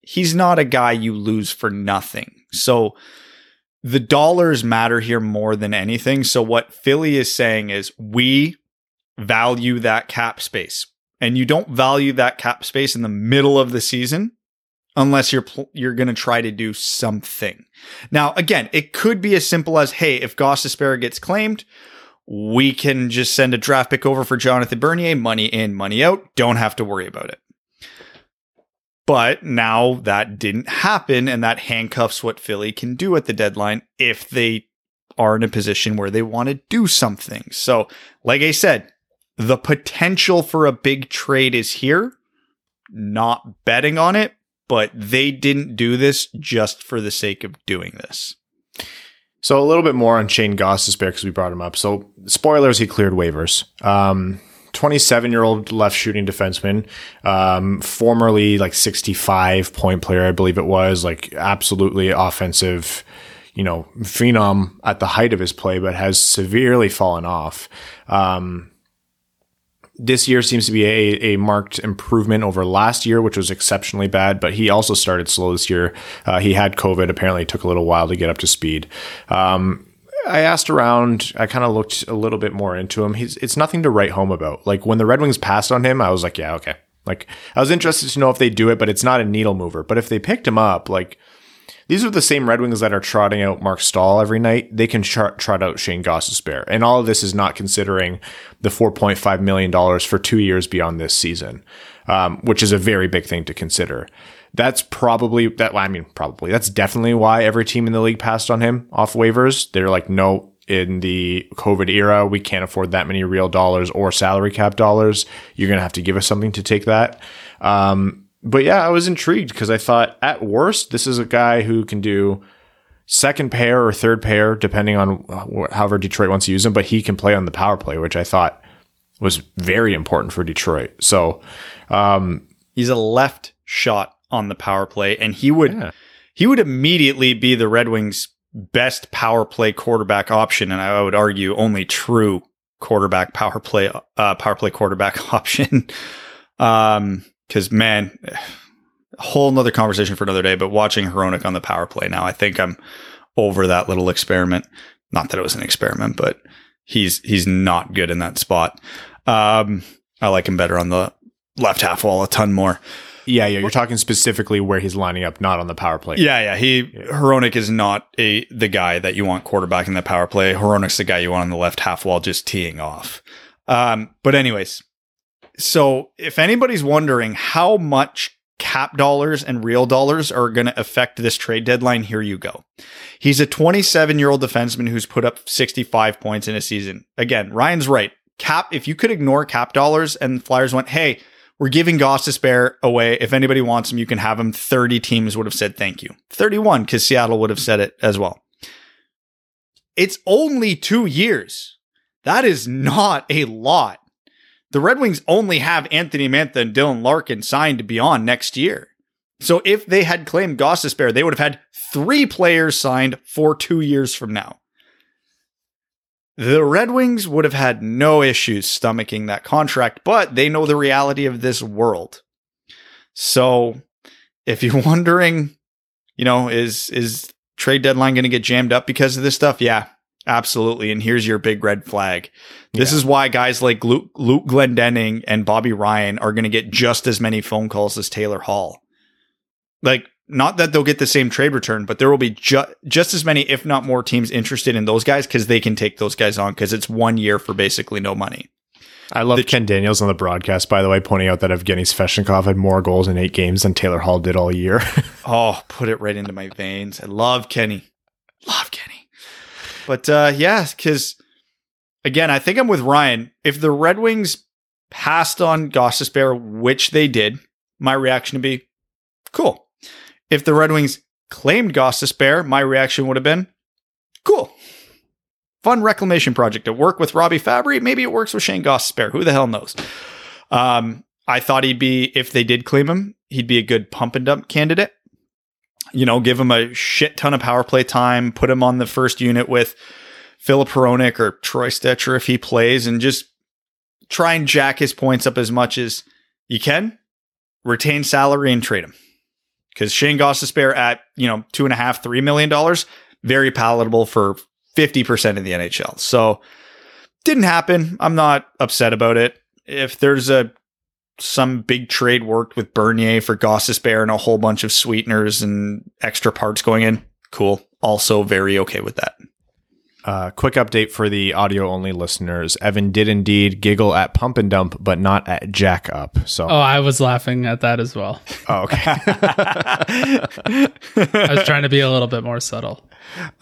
D: he's not a guy you lose for nothing. So the dollars matter here more than anything. So what Philly is saying is we value that cap space. And you don't value that cap space in the middle of the season unless you're pl- you're going to try to do something. Now, again, it could be as simple as hey, if Gostisbehere gets claimed, we can just send a draft pick over for Jonathan Bernier, money in, money out, don't have to worry about it. But now that didn't happen, and that handcuffs what Philly can do at the deadline if they are in a position where they want to do something. So, like I said, the potential for a big trade is here. Not betting on it, but they didn't do this just for the sake of doing this.
B: So a little bit more on Shane Gostisbehere because we brought him up. So spoilers, he cleared waivers. Um, 27 year old left shooting defenseman, um, formerly like 65 point player, I believe it was, like absolutely offensive, you know, phenom at the height of his play, but has severely fallen off. Um, this year seems to be a, a marked improvement over last year, which was exceptionally bad, but he also started slow this year. Uh, he had COVID. Apparently, it took a little while to get up to speed. Um, I asked around. I kind of looked a little bit more into him. He's it's nothing to write home about. Like when the Red Wings passed on him, I was like, yeah, okay. Like I was interested to know if they do it, but it's not a needle mover. But if they picked him up, like these are the same Red Wings that are trotting out Marc Staal every night. They can trot, trot out Shane Gostisbehere. And all of this is not considering the $4.5 million for two years beyond this season, um, which is a very big thing to consider. That's probably that. I mean, probably that's definitely why every team in the league passed on him off waivers. They're like, no, in the COVID era, we can't afford that many real dollars or salary cap dollars. You're going to have to give us something to take that. Um, but yeah, I was intrigued because I thought at worst, this is a guy who can do second pair or third pair, depending on however Detroit wants to use him, but he can play on the power play, which I thought was very important for Detroit. So, um,
D: he's a left shot on the power play and he would, yeah. he would immediately be the Red Wings best power play quarterback option. And I would argue only true quarterback power play, uh, power play quarterback option. um, because man, a whole nother conversation for another day. But watching Hronek on the power play now, I think I'm over that little experiment. Not that it was an experiment, but he's he's not good in that spot. Um, I like him better on the left half wall a ton more.
B: Yeah, yeah. You're talking specifically where he's lining up, not on the power play.
D: Yeah, yeah. He Hronek is not a the guy that you want quarterback in the power play. Hronek's the guy you want on the left half wall just teeing off. Um, but anyways, so if anybody's wondering how much cap dollars and real dollars are going to affect this trade deadline, here you go. He's a 27 year old defenseman who's put up 65 points in a season. Again, Ryan's right. Cap, if you could ignore cap dollars and Flyers went, hey, we're giving Gostisbehere away. If anybody wants him, you can have him. 30 teams would have said thank you. 31, because Seattle would have said it as well. It's only two years. That is not a lot. The Red Wings only have Anthony Mantha and Dylan Larkin signed beyond next year. So if they had claimed Gostisbehere, they would have had three players signed for two years from now. The Red Wings would have had no issues stomaching that contract, but they know the reality of this world. So if you're wondering, you know, is is trade deadline going to get jammed up because of this stuff? Yeah, absolutely. And here's your big red flag. This
B: Yeah.
D: is why guys like Luke, Luke Glendening and Bobby Ryan are going to get just as many phone calls as Taylor Hall. Like, not that they'll get the same trade return, but there will be ju- just as many, if not more, teams interested in those guys because they can take those guys on because it's one year for basically no money.
B: I love Ken Daniels on the broadcast, by the way, pointing out that Evgeny Sveshnikov had more goals in eight games than Taylor Hall did all year.
D: Oh, put it right into my veins. I love Kenny. Love Kenny. But uh yeah, because again, I think I'm with Ryan. If the Red Wings passed on Gostisbehere, which they did, my reaction would be cool. If the Red Wings claimed Gostisbehere, my reaction would have been cool. Fun reclamation project. It worked with Robby Fabbri. Maybe it works with Shane Gostisbehere. Who the hell knows? Um, I thought he'd be, if they did claim him, he'd be a good pump and dump candidate you know, give him a shit ton of power play time, put him on the first unit with Filip Hronek or Troy Stecher if he plays, and just try and jack his points up as much as you can. Retain salary and trade him. Because Shane Gostisbehere at, you know, two and a half, three million dollars, very palatable for 50% of the NHL. So didn't happen. I'm not upset about it. If there's a some big trade worked with Bernier for Gostisbehere and a whole bunch of sweeteners and extra parts going in. Cool. Also very okay with that.
B: Uh, quick update for the audio only listeners. Evan did indeed giggle at pump and dump, but not at jack up. So,
C: Oh, I was laughing at that as well.
B: oh, okay.
C: I was trying to be a little bit more subtle.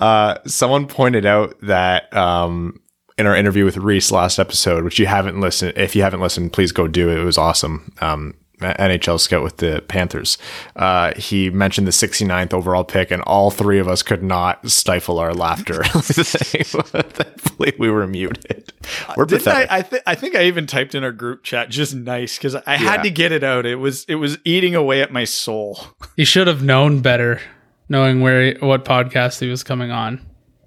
B: uh, someone pointed out that um, in our interview with Reese last episode, which you haven't listened, if you haven't listened, please go do it. It was awesome. Um, NHL scout with the Panthers. Uh, he mentioned the 69th overall pick, and all three of us could not stifle our laughter. Thankfully, we were muted. We're
D: Didn't
B: pathetic.
D: I? I, th- I think I even typed in our group chat just nice because I
B: Yeah.
D: had to get it out. It was it was eating away at my soul.
C: He should have known better, knowing where what podcast he was coming on.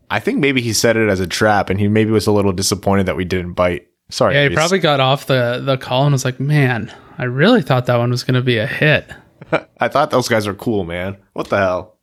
B: I think maybe he said it as a trap, and he maybe was a little disappointed that we didn't bite. Sorry.
C: Yeah, he probably got off the the call and was like, "Man, I really thought that one was going to be a hit."
B: I thought those guys are cool, man. What the hell?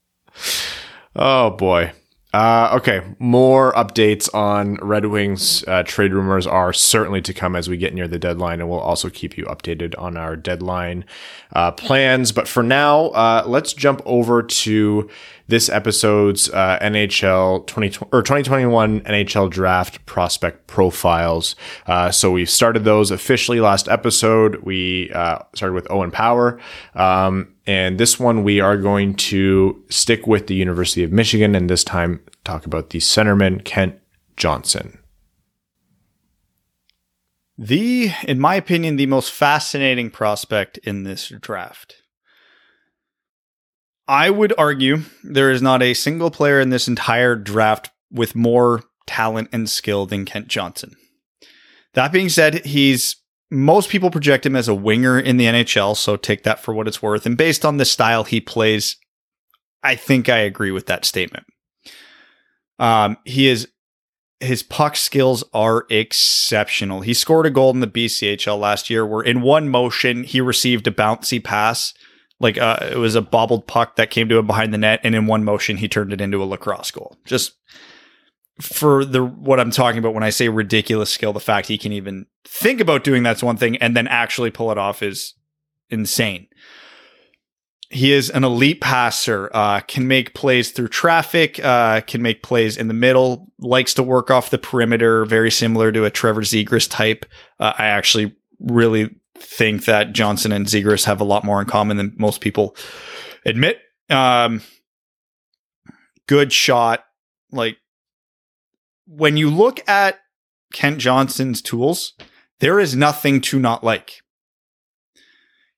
B: Oh boy. Uh, okay, more updates on Red Wings uh, trade rumors are certainly to come as we get near the deadline, and we'll also keep you updated on our deadline uh, plans. But for now, uh, let's jump over to this episode's uh, NHL 20 or 2021 NHL Draft prospect profiles. Uh, so we've started those officially last episode. We uh, started with Owen Power. Um, and this one, we are going to stick with the University of Michigan and this time talk about the centerman, Kent Johnson.
D: The, in my opinion, the most fascinating prospect in this draft. I would argue there is not a single player in this entire draft with more talent and skill than Kent Johnson. That being said, he's most people project him as a winger in the NHL, so take that for what it's worth. And based on the style he plays, I think I agree with that statement. Um, he is his puck skills are exceptional. He scored a goal in the BCHL last year where in one motion he received a bouncy pass. Like uh, it was a bobbled puck that came to him behind the net, and in one motion he turned it into a lacrosse goal. Just for the what I'm talking about when I say ridiculous skill, the fact he can even think about doing that's one thing, and then actually pull it off is insane. He is an elite passer, uh, can make plays through traffic, uh, can make plays in the middle, likes to work off the perimeter, very similar to a Trevor Zegras type. Uh, I actually really think that Johnson and Zegras have a lot more in common than most people admit. Um, good shot. Like when you look at Kent Johnson's tools, there is nothing to not like.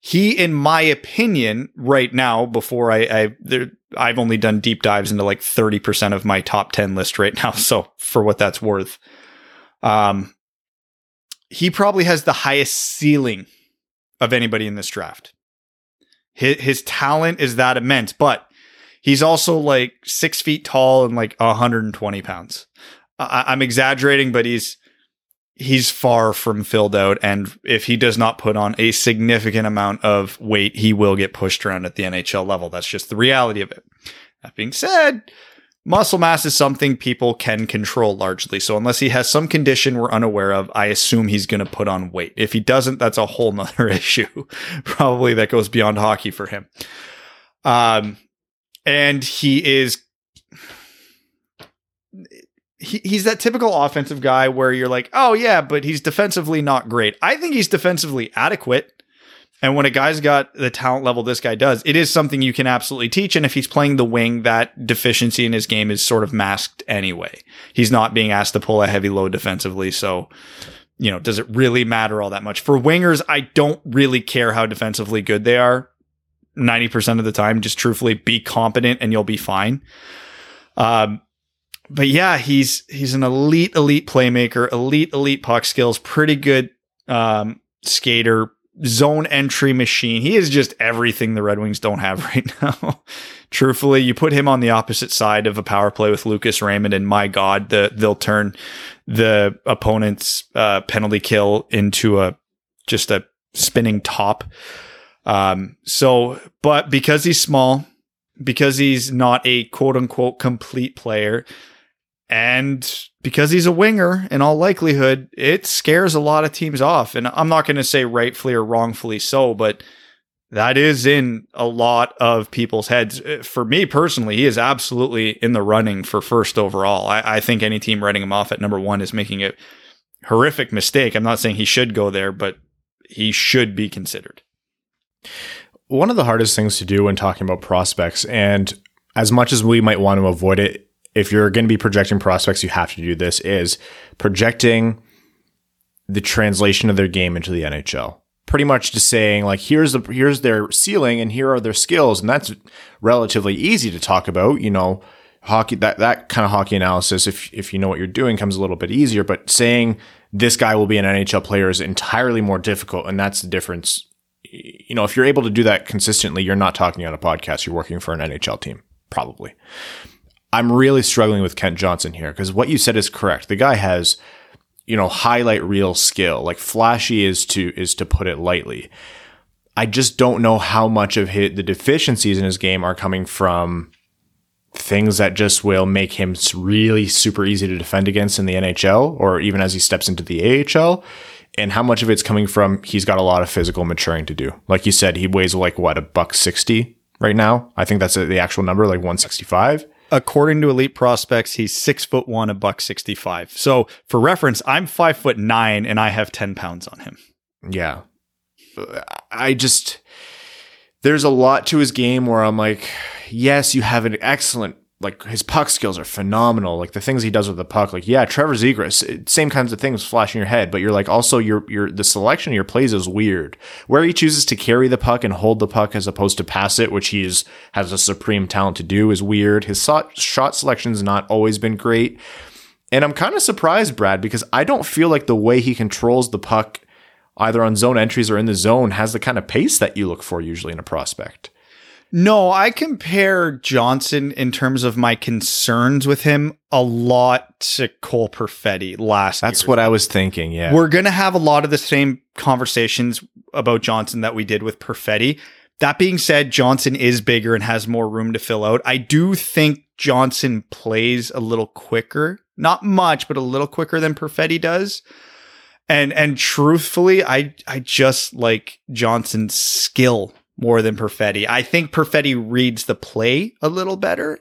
D: He, in my opinion, right now, before I, I there, I've only done deep dives into like 30% of my top 10 list right now. So for what that's worth, um, he probably has the highest ceiling of anybody in this draft. His, his talent is that immense, but he's also like six feet tall and like 120 pounds. I, I'm exaggerating, but he's he's far from filled out. And if he does not put on a significant amount of weight, he will get pushed around at the NHL level. That's just the reality of it. That being said, muscle mass is something people can control largely. So unless he has some condition we're unaware of, I assume he's going to put on weight. If he doesn't, that's a whole nother issue. Probably that goes beyond hockey for him. Um, and he is he, he's that typical offensive guy where you're like, oh yeah, but he's defensively not great. I think he's defensively adequate. And when a guy's got the talent level this guy does, it is something you can absolutely teach. And if he's playing the wing, that deficiency in his game is sort of masked anyway. He's not being asked to pull a heavy load defensively. So, you know, does it really matter all that much? For wingers, I don't really care how defensively good they are. 90% of the time, just truthfully be competent and you'll be fine. Um, but yeah, he's he's an elite elite playmaker, elite elite puck skills, pretty good um, skater, zone entry machine. He is just everything the Red Wings don't have right now. Truthfully, you put him on the opposite side of a power play with Lucas Raymond, and my God, the, they'll turn the opponent's uh, penalty kill into a just a spinning top. Um, so, but because he's small, because he's not a quote unquote complete player, and because he's a winger, in all likelihood, it scares a lot of teams off. And I'm not going to say rightfully or wrongfully so, but that is in a lot of people's heads. Uh, for me personally, he is absolutely in the running for first overall. I, I think any team writing him off at number one is making a horrific mistake. I'm not saying he should go there, but he should be considered.
B: One of the hardest things to do when talking about prospects, and as much as we might want to avoid it, if you're going to be projecting prospects, you have to do this is projecting the translation of their game into the NHL. Pretty much just saying like here's the here's their ceiling and here are their skills, and that's relatively easy to talk about. You know, hockey that that kind of hockey analysis, if if you know what you're doing, comes a little bit easier. But saying this guy will be an NHL player is entirely more difficult, and that's the difference. You know, if you're able to do that consistently, you're not talking on a podcast. You're working for an NHL team, probably. I'm really struggling with Kent Johnson here because what you said is correct. The guy has, you know, highlight reel skill. Like flashy is to is to put it lightly. I just don't know how much of his, the deficiencies in his game are coming from things that just will make him really super easy to defend against in the NHL or even as he steps into the AHL and how much of it's coming from he's got a lot of physical maturing to do. Like you said, he weighs like what a buck 60 right now. I think that's the actual number like 165
D: according to elite prospects, he's six foot one, a buck 65. So for reference, I'm five foot nine and I have 10 pounds on him.
B: Yeah. I just, there's a lot to his game where I'm like, yes, you have an excellent like his puck skills are phenomenal. Like the things he does with the puck, like yeah, Trevor Zegras, same kinds of things flash in your head. But you're like also your your the selection of your plays is weird. Where he chooses to carry the puck and hold the puck as opposed to pass it, which he's has a supreme talent to do, is weird. His shot shot selection's not always been great, and I'm kind of surprised, Brad, because I don't feel like the way he controls the puck, either on zone entries or in the zone, has the kind of pace that you look for usually in a prospect.
D: No, I compare Johnson in terms of my concerns with him a lot to Cole Perfetti last
B: That's year. what I was thinking, yeah.
D: We're going to have a lot of the same conversations about Johnson that we did with Perfetti. That being said, Johnson is bigger and has more room to fill out. I do think Johnson plays a little quicker, not much, but a little quicker than Perfetti does. And and truthfully, I I just like Johnson's skill more than Perfetti. I think Perfetti reads the play a little better.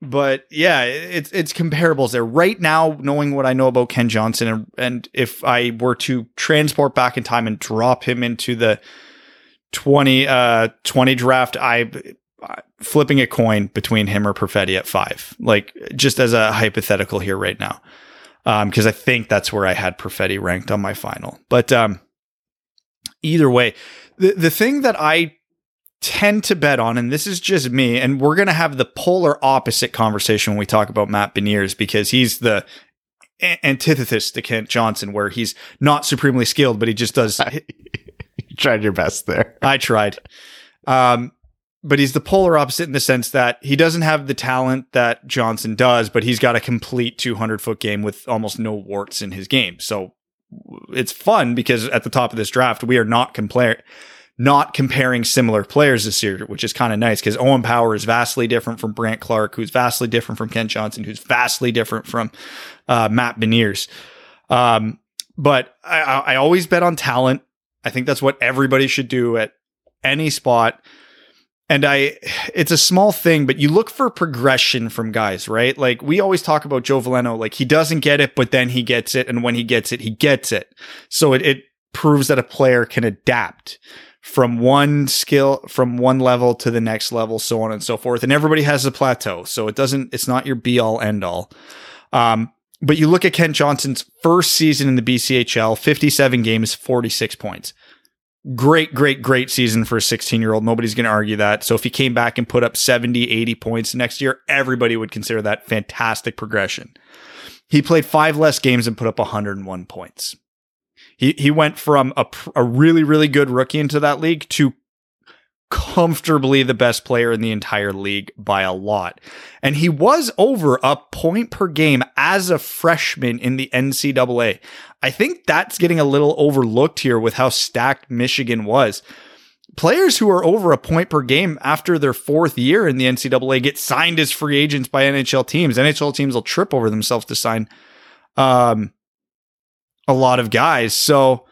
D: But yeah, it's it's comparables there. Right now, knowing what I know about Kent Johnson and, and if I were to transport back in time and drop him into the 20 uh 20 draft, I flipping a coin between him or Perfetti at 5. Like just as a hypothetical here right now. Um because I think that's where I had Perfetti ranked on my final. But um either way, the the thing that I tend to bet on, and this is just me, and we're going to have the polar opposite conversation when we talk about Matt Beniers because he's the antithesis to Kent Johnson, where he's not supremely skilled, but he just does.
B: you tried your best there.
D: I tried. Um, but he's the polar opposite in the sense that he doesn't have the talent that Johnson does, but he's got a complete 200 foot game with almost no warts in his game. So it's fun because at the top of this draft, we are not comparing not comparing similar players this year, which is kind of nice because Owen Power is vastly different from Brandt Clarke, who's vastly different from Kent Johnson, who's vastly different from uh, Matt Beniers. Um, but I, I always bet on talent. I think that's what everybody should do at any spot. And I, it's a small thing, but you look for progression from guys, right? Like we always talk about Joe Veleno, like he doesn't get it, but then he gets it. And when he gets it, he gets it. So it, it proves that a player can adapt from one skill from one level to the next level so on and so forth and everybody has a plateau so it doesn't it's not your be all end all um, but you look at Kent Johnson's first season in the BCHL 57 games 46 points great great great season for a 16 year old nobody's going to argue that so if he came back and put up 70 80 points next year everybody would consider that fantastic progression he played five less games and put up 101 points he he went from a a really really good rookie into that league to comfortably the best player in the entire league by a lot. And he was over a point per game as a freshman in the NCAA. I think that's getting a little overlooked here with how stacked Michigan was. Players who are over a point per game after their fourth year in the NCAA get signed as free agents by NHL teams. NHL teams will trip over themselves to sign um, a lot of guys. So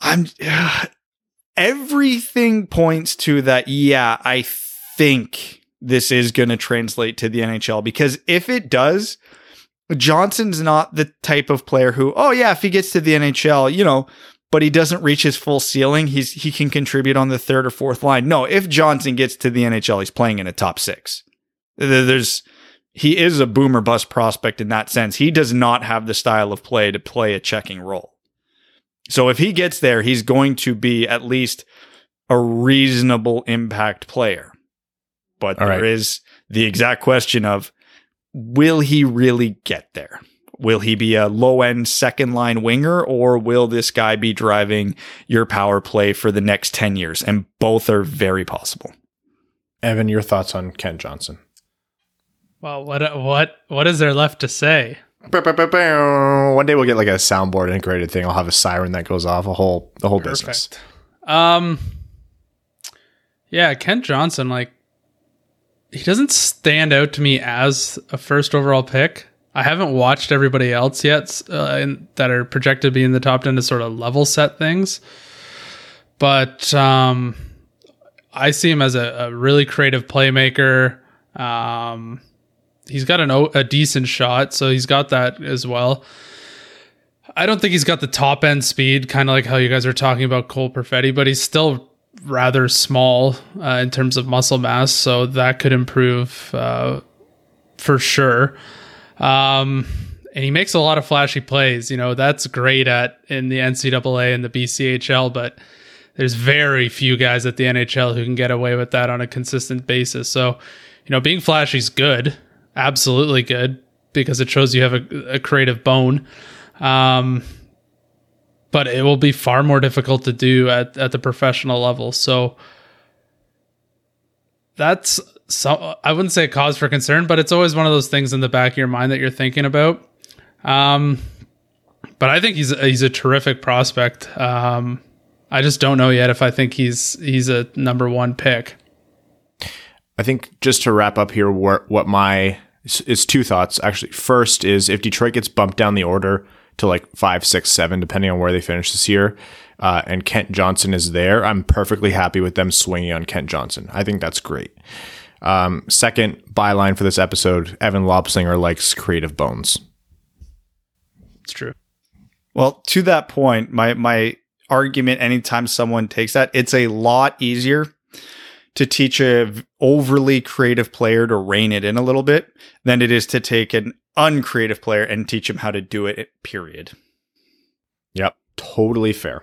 D: I'm uh, everything points to that. Yeah, I think this is going to translate to the NHL because if it does, Johnson's not the type of player who, oh yeah, if he gets to the NHL, you know, but he doesn't reach his full ceiling, he's he can contribute on the third or fourth line. No, if Johnson gets to the NHL, he's playing in a top 6. There's he is a boomer bust prospect in that sense. He does not have the style of play to play a checking role. So if he gets there, he's going to be at least a reasonable impact player. But All there right. is the exact question of will he really get there? Will he be a low end second line winger or will this guy be driving your power play for the next 10 years? And both are very possible.
B: Evan, your thoughts on Kent Johnson?
C: Well, what what what is there left to say?
B: One day we'll get like a soundboard integrated thing. I'll have a siren that goes off. A whole the whole Perfect. business.
C: Um. Yeah, Kent Johnson, like he doesn't stand out to me as a first overall pick. I haven't watched everybody else yet uh, in, that are projected to be in the top ten to sort of level set things, but um, I see him as a, a really creative playmaker. Um, he's got an, a decent shot, so he's got that as well. I don't think he's got the top end speed, kind of like how you guys are talking about Cole Perfetti, but he's still rather small uh, in terms of muscle mass, so that could improve uh, for sure. Um, and he makes a lot of flashy plays. You know, that's great at in the NCAA and the BCHL, but there's very few guys at the NHL who can get away with that on a consistent basis. So, you know, being flashy is good absolutely good because it shows you have a, a creative bone. Um, but it will be far more difficult to do at, at the professional level. So that's so I wouldn't say cause for concern, but it's always one of those things in the back of your mind that you're thinking about. Um, but I think he's he's a terrific prospect. Um, I just don't know yet if I think he's he's a number one pick.
B: I think just to wrap up here, what, what my is two thoughts actually. First is if Detroit gets bumped down the order to like five, six, seven, depending on where they finish this year. Uh, and Kent Johnson is there. I'm perfectly happy with them swinging on Kent Johnson. I think that's great. Um, second byline for this episode Evan Lobsinger likes creative bones.
C: It's true.
D: Well, to that point, my my argument anytime someone takes that, it's a lot easier to teach a overly creative player to rein it in a little bit than it is to take an uncreative player and teach him how to do it. Period.
B: Yep, totally fair.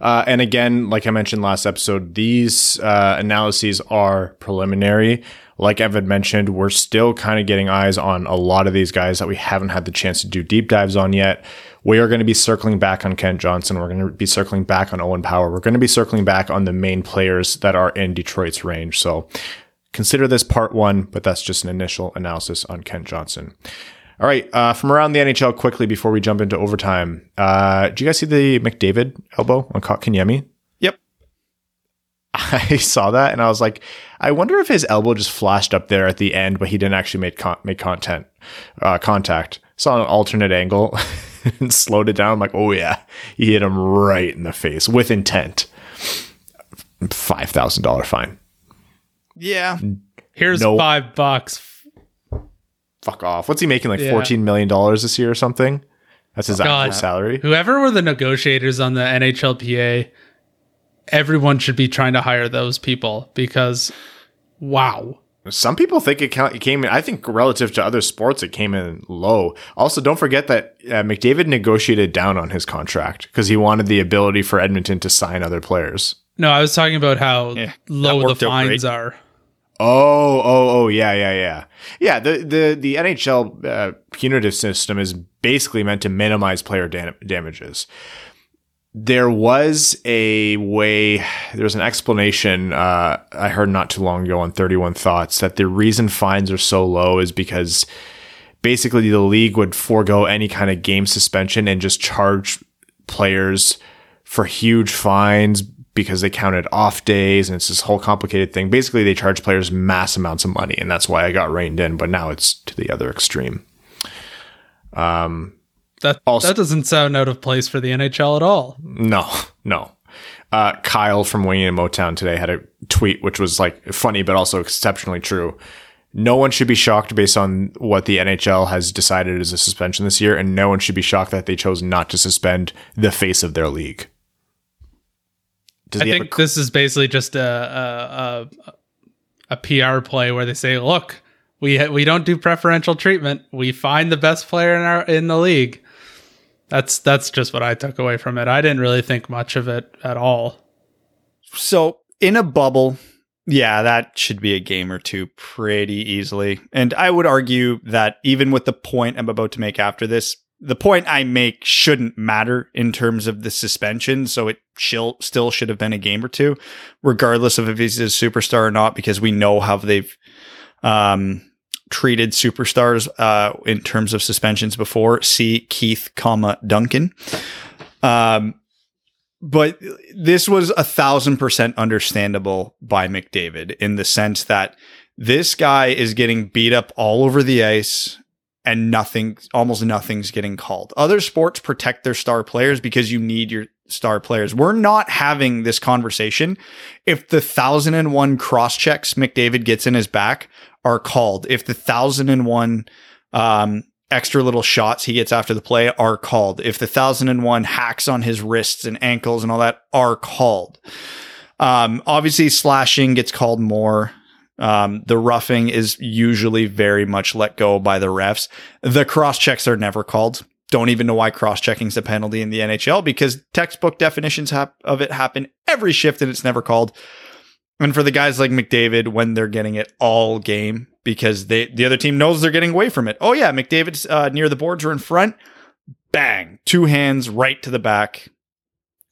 B: Uh, and again, like I mentioned last episode, these uh, analyses are preliminary. Like Evan mentioned, we're still kind of getting eyes on a lot of these guys that we haven't had the chance to do deep dives on yet. We are going to be circling back on Kent Johnson. We're going to be circling back on Owen Power. We're going to be circling back on the main players that are in Detroit's range. So consider this part one, but that's just an initial analysis on Kent Johnson. All right, uh, from around the NHL quickly before we jump into overtime. Uh, did you guys see the McDavid elbow on Kotkaniemi?
D: Yep.
B: I saw that and I was like, I wonder if his elbow just flashed up there at the end, but he didn't actually make con- make content uh, contact. Saw an alternate angle and slowed it down. I'm like, oh yeah, he hit him right in the face with intent. Five thousand dollar fine.
D: Yeah.
C: Here's
B: No.
C: five bucks.
B: Fuck off. What's he making? Like
C: Yeah.
B: fourteen million dollars this year or something? That's his
C: God.
B: actual salary.
C: Whoever were the negotiators on the NHLPA, everyone should be trying to hire those people because, wow.
B: Some people think it, came in. I think relative to other sports, it came in low. Also, don't forget that uh, McDavid negotiated down on his contract because he wanted the ability for Edmonton to sign other players.
C: No, I was talking about how
D: Yeah,
C: low the fines are.
B: Oh, oh, oh, yeah, yeah, yeah, yeah. The the the NHL uh, punitive system is basically meant to minimize player dam- damages. There was a way. There was an explanation uh, I heard not too long ago on Thirty One Thoughts that the reason fines are so low is because basically the league would forego any kind of game suspension and just charge players for huge fines because they counted off days and it's this whole complicated thing. Basically, they charge players mass amounts of money, and that's why I got reined in. But now it's to the other extreme.
C: That
B: Also-
C: that doesn't sound out of place for the NHL at all.
B: No, no. Uh, Kyle from Winging in Motown today had a tweet which was like funny but also exceptionally true. No one should be shocked based on what the NHL has decided as a suspension this year, and no one should be shocked that they chose not to suspend the face of their league. Does
C: I think
B: a-
C: this is basically just a a, a a PR play where they say, "Look, we we don't do preferential treatment. We find the best player in our in the league." That's that's just what I took away from it. I didn't really think much of it at all.
D: So in a bubble, yeah, that should be a game or two pretty easily. And I would argue that even with the point I'm about to make after this, the point I make shouldn't matter in terms of the suspension. So it shil- still should have been a game or two, regardless of if he's a superstar or not, because we know how they've um, treated superstars uh, in terms of suspensions before. See Keith, comma Duncan. Um, but this was a thousand percent understandable by McDavid in the sense that this guy is getting beat up all over the ice and nothing, almost nothing's getting called. Other sports protect their star players because you need your star players. We're not having this conversation if the thousand and one cross checks McDavid gets in his back are called. If the thousand and one, um, extra little shots he gets after the play are called. If the thousand and one hacks on his wrists and ankles and all that are called. Um, obviously slashing gets called more. Um, the roughing is usually very much let go by the refs. The cross checks are never called. Don't even know why cross checking is a penalty in the NHL because textbook definitions of it happen every shift and it's never called. And for the guys like McDavid, when they're getting it all game because they the other team knows they're getting away from it. Oh yeah, McDavid's uh, near the boards or in front. Bang, two hands right to the back.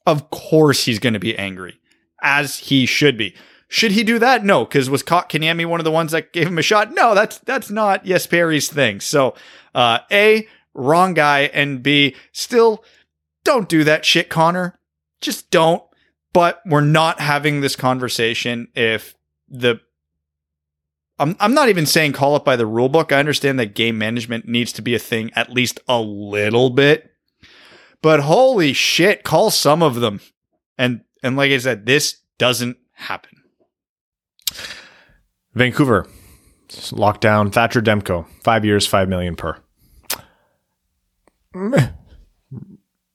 D: Of course he's going to be angry, as he should be. Should he do that? No, because was Kanyemi one of the ones that gave him a shot? No, that's that's not Yes Perry's thing. So, uh, a wrong guy, and b still don't do that shit, Connor. Just don't. But we're not having this conversation if the I'm I'm not even saying call it by the rule book. I understand that game management needs to be a thing at least a little bit. but holy shit, call some of them. And and like I said, this doesn't happen.
B: Vancouver, lockdown. Thatcher Demko, five years, five million per.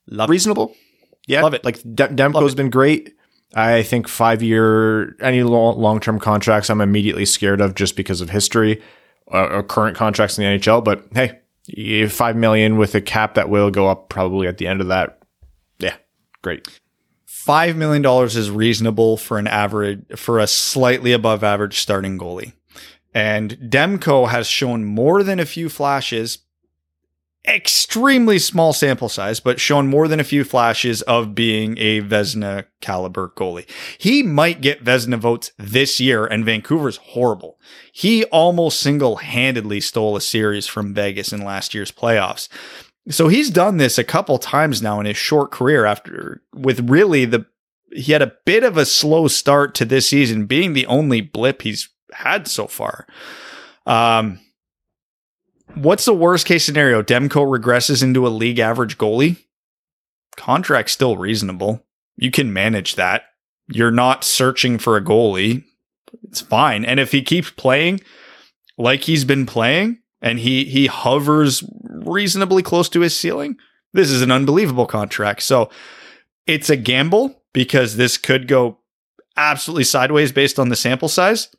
D: Love
B: Reasonable. Yeah,
D: Love it.
B: Like De- Demko's been great. I think five year any long term contracts I'm immediately scared of just because of history uh, or current contracts in the NHL. But hey, five million with a cap that will go up probably at the end of that. Yeah, great.
D: five million dollars is reasonable for an average for a slightly above average starting goalie. And Demko has shown more than a few flashes, extremely small sample size, but shown more than a few flashes of being a Vezina caliber goalie. He might get Vezina votes this year, and Vancouver's horrible. He almost single handedly stole a series from Vegas in last year's playoffs. So he's done this a couple times now in his short career after with really the he had a bit of a slow start to this season being the only blip he's had so far. Um what's the worst case scenario? Demko regresses into a league average goalie? Contract's still reasonable. You can manage that. You're not searching for a goalie. It's fine. And if he keeps playing like he's been playing and he he hovers reasonably close to his ceiling, this is an unbelievable contract. So it's a gamble because this could go absolutely sideways based on the sample size.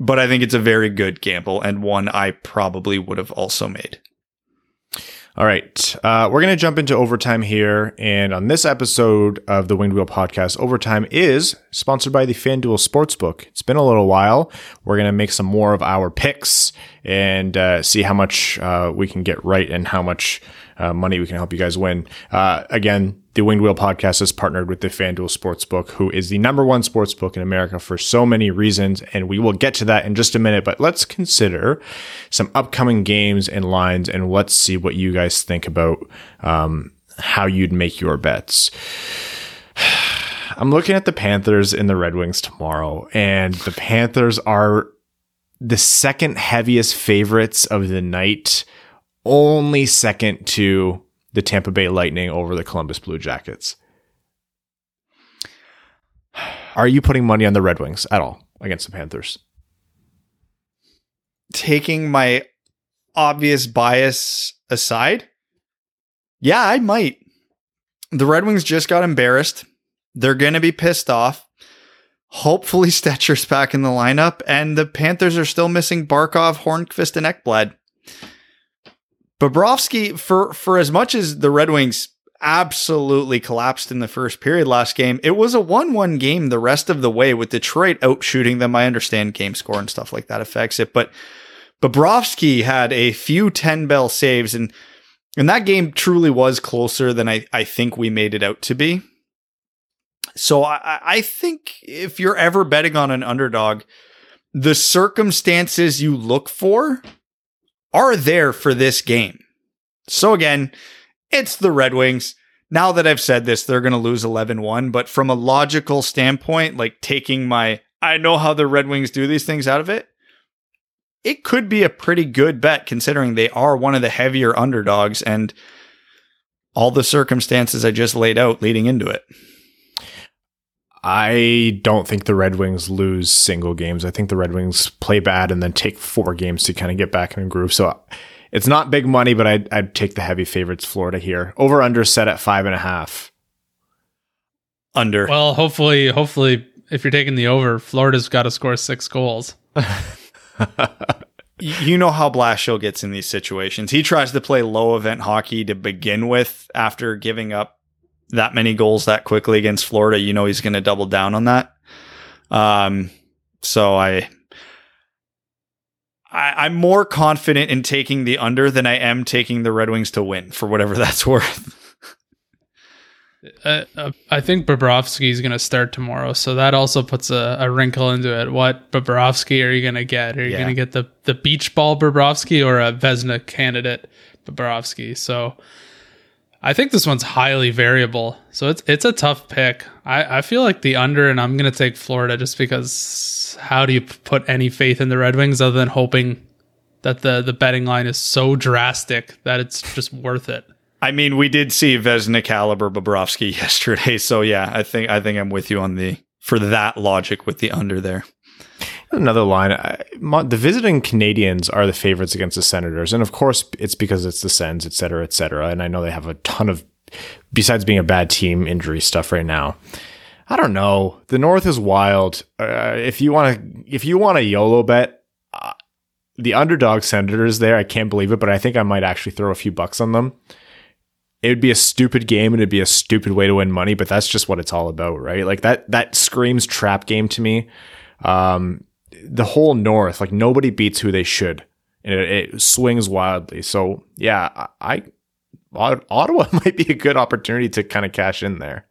D: But I think it's a very good gamble and one I probably would have also made.
B: All right. Uh, we're going to jump into overtime here. And on this episode of the Winged Wheel podcast, overtime is sponsored by the FanDuel Sportsbook. It's been a little while. We're going to make some more of our picks and uh, see how much uh, we can get right and how much uh, money we can help you guys win. Uh, again, the Winged Wheel podcast is partnered with the FanDuel Sportsbook, who is the number one sportsbook in America for so many reasons. And we will get to that in just a minute. But let's consider some upcoming games and lines and let's see what you guys think about um, how you'd make your bets. I'm looking at the Panthers and the Red Wings tomorrow, and the Panthers are the second heaviest favorites of the night, only second to the Tampa Bay Lightning over the Columbus Blue Jackets. Are you putting money on the Red Wings at all against the Panthers?
D: Taking my obvious bias aside, yeah, I might. The Red Wings just got embarrassed. They're going to be pissed off. Hopefully, Stecher's back in the lineup, and the Panthers are still missing Barkov, Hornqvist, and Ekblad. Bobrovsky, for for as much as the Red Wings absolutely collapsed in the first period last game, it was a one-one game the rest of the way with Detroit outshooting them. I understand game score and stuff like that affects it, but Bobrovsky had a few 10 bell saves and and that game truly was closer than I, I think we made it out to be. So I, I think if you're ever betting on an underdog, the circumstances you look for are there for this game. So again, it's the Red Wings. Now that I've said this, they're going to lose 11 1. But from a logical standpoint, like taking my, I know how the Red Wings do these things out of it, it could be a pretty good bet considering they are one of the heavier underdogs and all the circumstances I just laid out leading into it.
B: I don't think the Red Wings lose single games. I think the Red Wings play bad and then take four games to kind of get back in a groove. So it's not big money, but I'd, I'd take the heavy favorites, Florida here. Over under set at five and a half.
D: Under.
C: Well, hopefully, hopefully, if you're taking the over, Florida's got to score six goals.
D: you know how Blashill gets in these situations. He tries to play low event hockey to begin with after giving up that many goals that quickly against Florida. You know he's going to double down on that. Um, so I, I, I'm more confident in taking the under than I am taking the Red Wings to win for whatever that's worth.
C: Uh, uh, I think Bobrovsky is going to start tomorrow, so that also puts a, a wrinkle into it. What Bobrovsky are you going to get? Are you
D: Yeah.
C: going to get the the beach ball Bobrovsky or a Vezina candidate Bobrovsky? So I think this one's highly variable. So it's it's a tough pick. I, I feel like the under, and I'm going to take Florida just because. How do you put any faith in the Red Wings other than hoping that the the betting line is so drastic that it's just worth it?
D: I mean, we did see Vezina caliber Bobrovsky yesterday, so yeah, I think I think I'm with you on the for that logic with the under there.
B: Another line: the visiting Canadians are the favorites against the Senators, and of course, it's because it's the Sens, et cetera, et cetera. And I know they have a ton of, besides being a bad team, injury stuff right now. I don't know. The North is wild. Uh, if you want to, if you want a YOLO bet, uh, the underdog Senators there. I can't believe it, but I think I might actually throw a few bucks on them. It would be a stupid game and it'd be a stupid way to win money, but that's just what it's all about, right? Like that that screams trap game to me. Um, the whole North, like nobody beats who they should, and it, it swings wildly. So yeah, I, I Ottawa might be a good opportunity to kind of cash in there.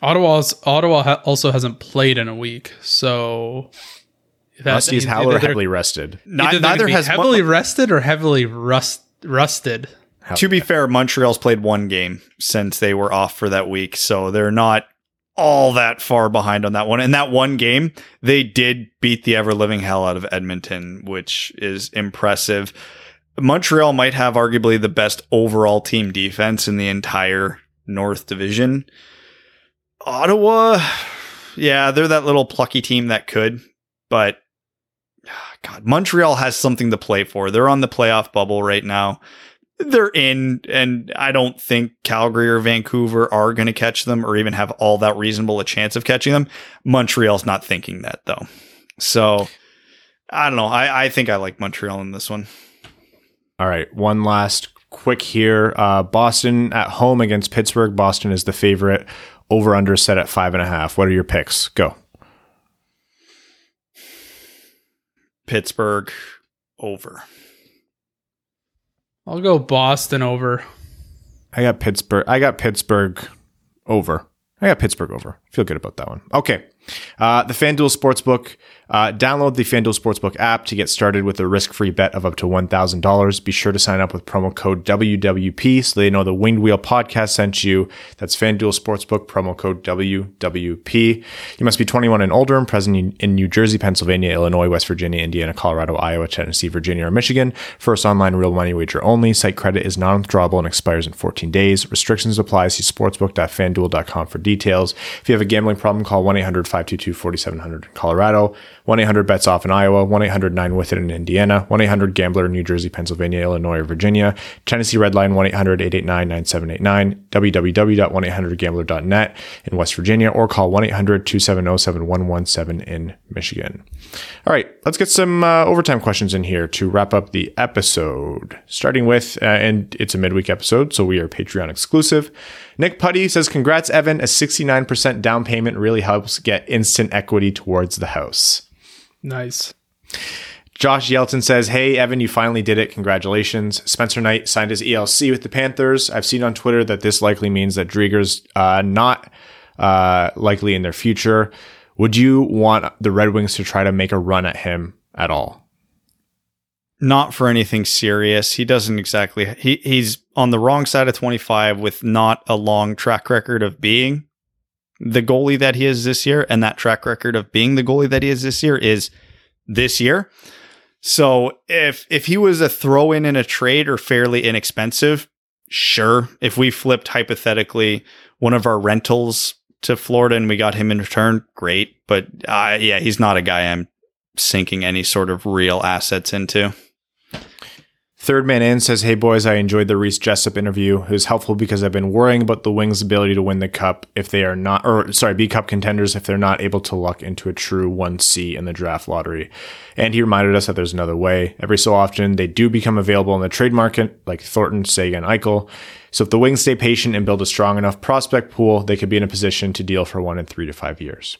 C: Ottawa's Ottawa ha- also hasn't played in a week, so
B: that Rusty's Howler heavily rested.
C: Neither, neither has heavily one, rested or heavily rust rusted.
D: To be fair, Montreal's played one game since they were off for that week, so they're not all that far behind on that one. And that one game, they did beat the ever living hell out of Edmonton, which is impressive. Montreal might have arguably the best overall team defense in the entire North Division. Ottawa, yeah, they're that little plucky team that could, but ah, God, Montreal has something to play for. They're on the playoff bubble right now. They're in, and I don't think Calgary or Vancouver are going to catch them or even have all that reasonable a chance of catching them. Montreal's not thinking that though. So I don't know. I, I think I like Montreal in this one.
B: All right. One last quick here. Uh, Boston at home against Pittsburgh. Boston is the favorite. Over under set at five and a half. What are your picks? Go.
D: Pittsburgh over.
C: I'll go Boston over.
B: I got Pittsburgh. I got Pittsburgh over. I got Pittsburgh over. Feel good about that one. Okay. Uh, the FanDuel Sportsbook. Uh, download the FanDuel Sportsbook app to get started with a risk free bet of up to $1,000. Be sure to sign up with promo code WWP so they know the Winged Wheel podcast sent you. That's FanDuel Sportsbook, promo code WWP. You must be 21 and older and present in New Jersey, Pennsylvania, Illinois, West Virginia, Indiana, Colorado, Iowa, Tennessee, Virginia, or Michigan. First online real money wager only. Site credit is non withdrawable and expires in 14 days. Restrictions apply. See sportsbook.fanduel.com for details. If you have a gambling problem, call 1 800 522 4700 in Colorado. 1 800 bets off in Iowa, 1 800 9 with it in Indiana, 1 800 gambler in New Jersey, Pennsylvania, Illinois, or Virginia, Tennessee Red Line 1 800 889 9789, www.1800gambler.net in West Virginia, or call 1 800 270 7117 in Michigan. All right, let's get some uh, overtime questions in here to wrap up the episode. Starting with, uh, and it's a midweek episode, so we are Patreon exclusive. Nick Putty says, Congrats, Evan. A 69% down payment really helps get instant equity towards the house.
C: Nice.
B: Josh Yelton says, Hey, Evan, you finally did it. Congratulations. Spencer Knight signed his ELC with the Panthers. I've seen on Twitter that this likely means that Driedger's uh, not uh, likely in their future. Would you want the Red Wings to try to make a run at him at all?
D: Not for anything serious. He doesn't exactly. He he's on the wrong side of 25 with not a long track record of being the goalie that he is this year, and that track record of being the goalie that he is this year is this year. So if if he was a throw in in a trade or fairly inexpensive, sure. If we flipped hypothetically one of our rentals to Florida and we got him in return, great. But uh, yeah, he's not a guy I'm sinking any sort of real assets into.
B: Third man in says, Hey boys, I enjoyed the Reese Jessup interview. It was helpful because I've been worrying about the Wings' ability to win the cup if they are not, or sorry, B Cup contenders if they're not able to luck into a true 1C in the draft lottery. And he reminded us that there's another way. Every so often, they do become available in the trade market, like Thornton, Seguin, Eichel. So if the Wings stay patient and build a strong enough prospect pool, they could be in a position to deal for one in three to five years.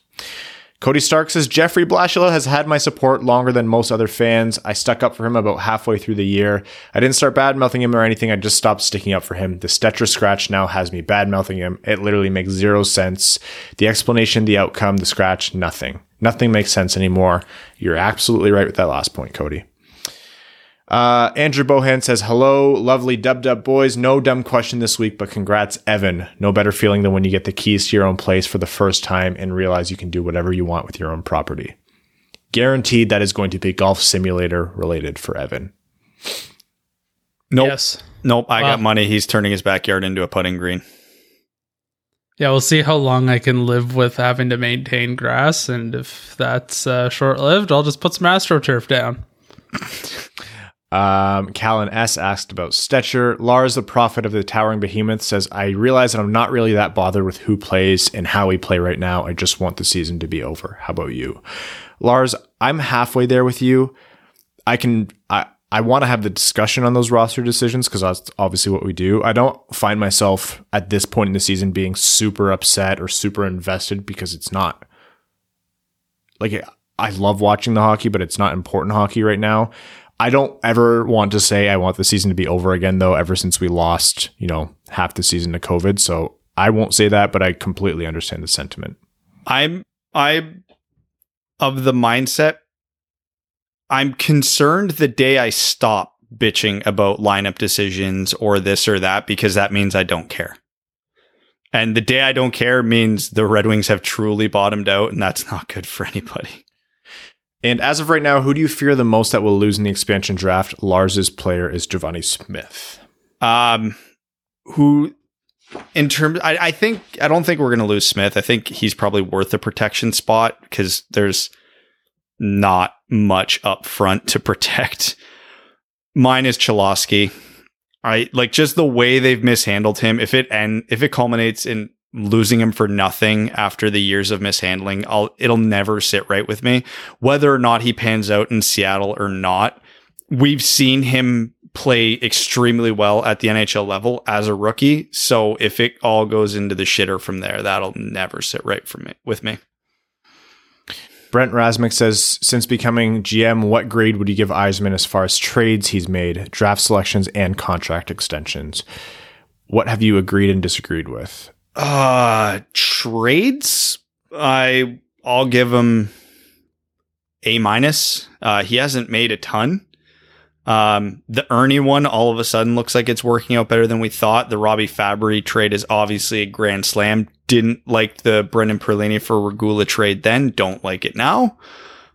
B: Cody Stark says Jeffrey Blashill has had my support longer than most other fans. I stuck up for him about halfway through the year. I didn't start bad mouthing him or anything. I just stopped sticking up for him. The Stecher scratch now has me bad mouthing him. It literally makes zero sense. The explanation, the outcome, the scratch, nothing. Nothing makes sense anymore. You're absolutely right with that last point, Cody. Uh, Andrew Bohan says, Hello, lovely dub dub boys. No dumb question this week, but congrats, Evan. No better feeling than when you get the keys to your own place for the first time and realize you can do whatever you want with your own property. Guaranteed that is going to be golf simulator related for Evan.
D: Nope.
C: Yes.
D: Nope. I got money. He's turning his backyard into a putting green.
C: Yeah, we'll see how long I can live with having to maintain grass, and if that's uh, short lived, I'll just put some astroturf down.
B: Um, Callan S asked about Stecher. Lars, the prophet of the towering behemoth, says, I realize that I'm not really that bothered with who plays and how we play right now. I just want the season to be over. How about you? Lars, I'm halfway there with you. I can, I, I want to have the discussion on those roster decisions because that's obviously what we do. I don't find myself at this point in the season being super upset or super invested because it's not. Like, I love watching the hockey, but it's not important hockey right now. I don't ever want to say I want the season to be over again, though, ever since we lost, you know, half the season to COVID. So I won't say that, but I completely understand the sentiment.
D: I'm I'm of the mindset I'm concerned the day I stop bitching about lineup decisions or this or that because that means I don't care. And the day I don't care means the Red Wings have truly bottomed out and that's not good for anybody.
B: And as of right now, who do you fear the most that will lose in the expansion draft? Lars's player is Givani Smith.
D: Um who in terms I, I think I don't think we're gonna lose Smith. I think he's probably worth the protection spot because there's not much up front to protect. Mine is Cholowski. I like just the way they've mishandled him. If it and if it culminates in losing him for nothing after the years of mishandling, I'll it'll never sit right with me. Whether or not he pans out in Seattle or not, we've seen him play extremely well at the NHL level as a rookie. So if it all goes into the shitter from there, that'll never sit right for me with me.
B: Brent Rasmick says, since becoming GM, what grade would you give Yzerman as far as trades he's made, draft selections, and contract extensions? What have you agreed and disagreed with?
D: Uh trades. I I'll give him a minus. Uh, he hasn't made a ton. Um, the Erne one all of a sudden looks like it's working out better than we thought. The Robby Fabbri trade is obviously a grand slam. Didn't like the Brendan Perlini for Regula trade then. Don't like it now.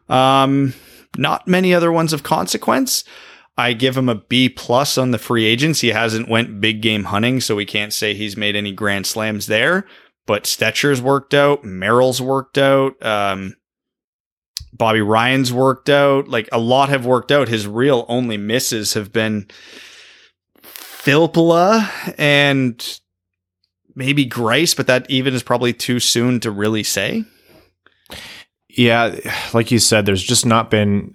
D: Um, not many other ones of consequence. I give him a B plus on the free agents. He hasn't went big game hunting, so we can't say he's made any grand slams there. But Stecher's worked out, Merrill's worked out, um, Bobby Ryan's worked out. Like a lot have worked out. His real only misses have been Filppula and maybe Greiss, but that even is probably too soon to really say.
B: Yeah, like you said, there's just not been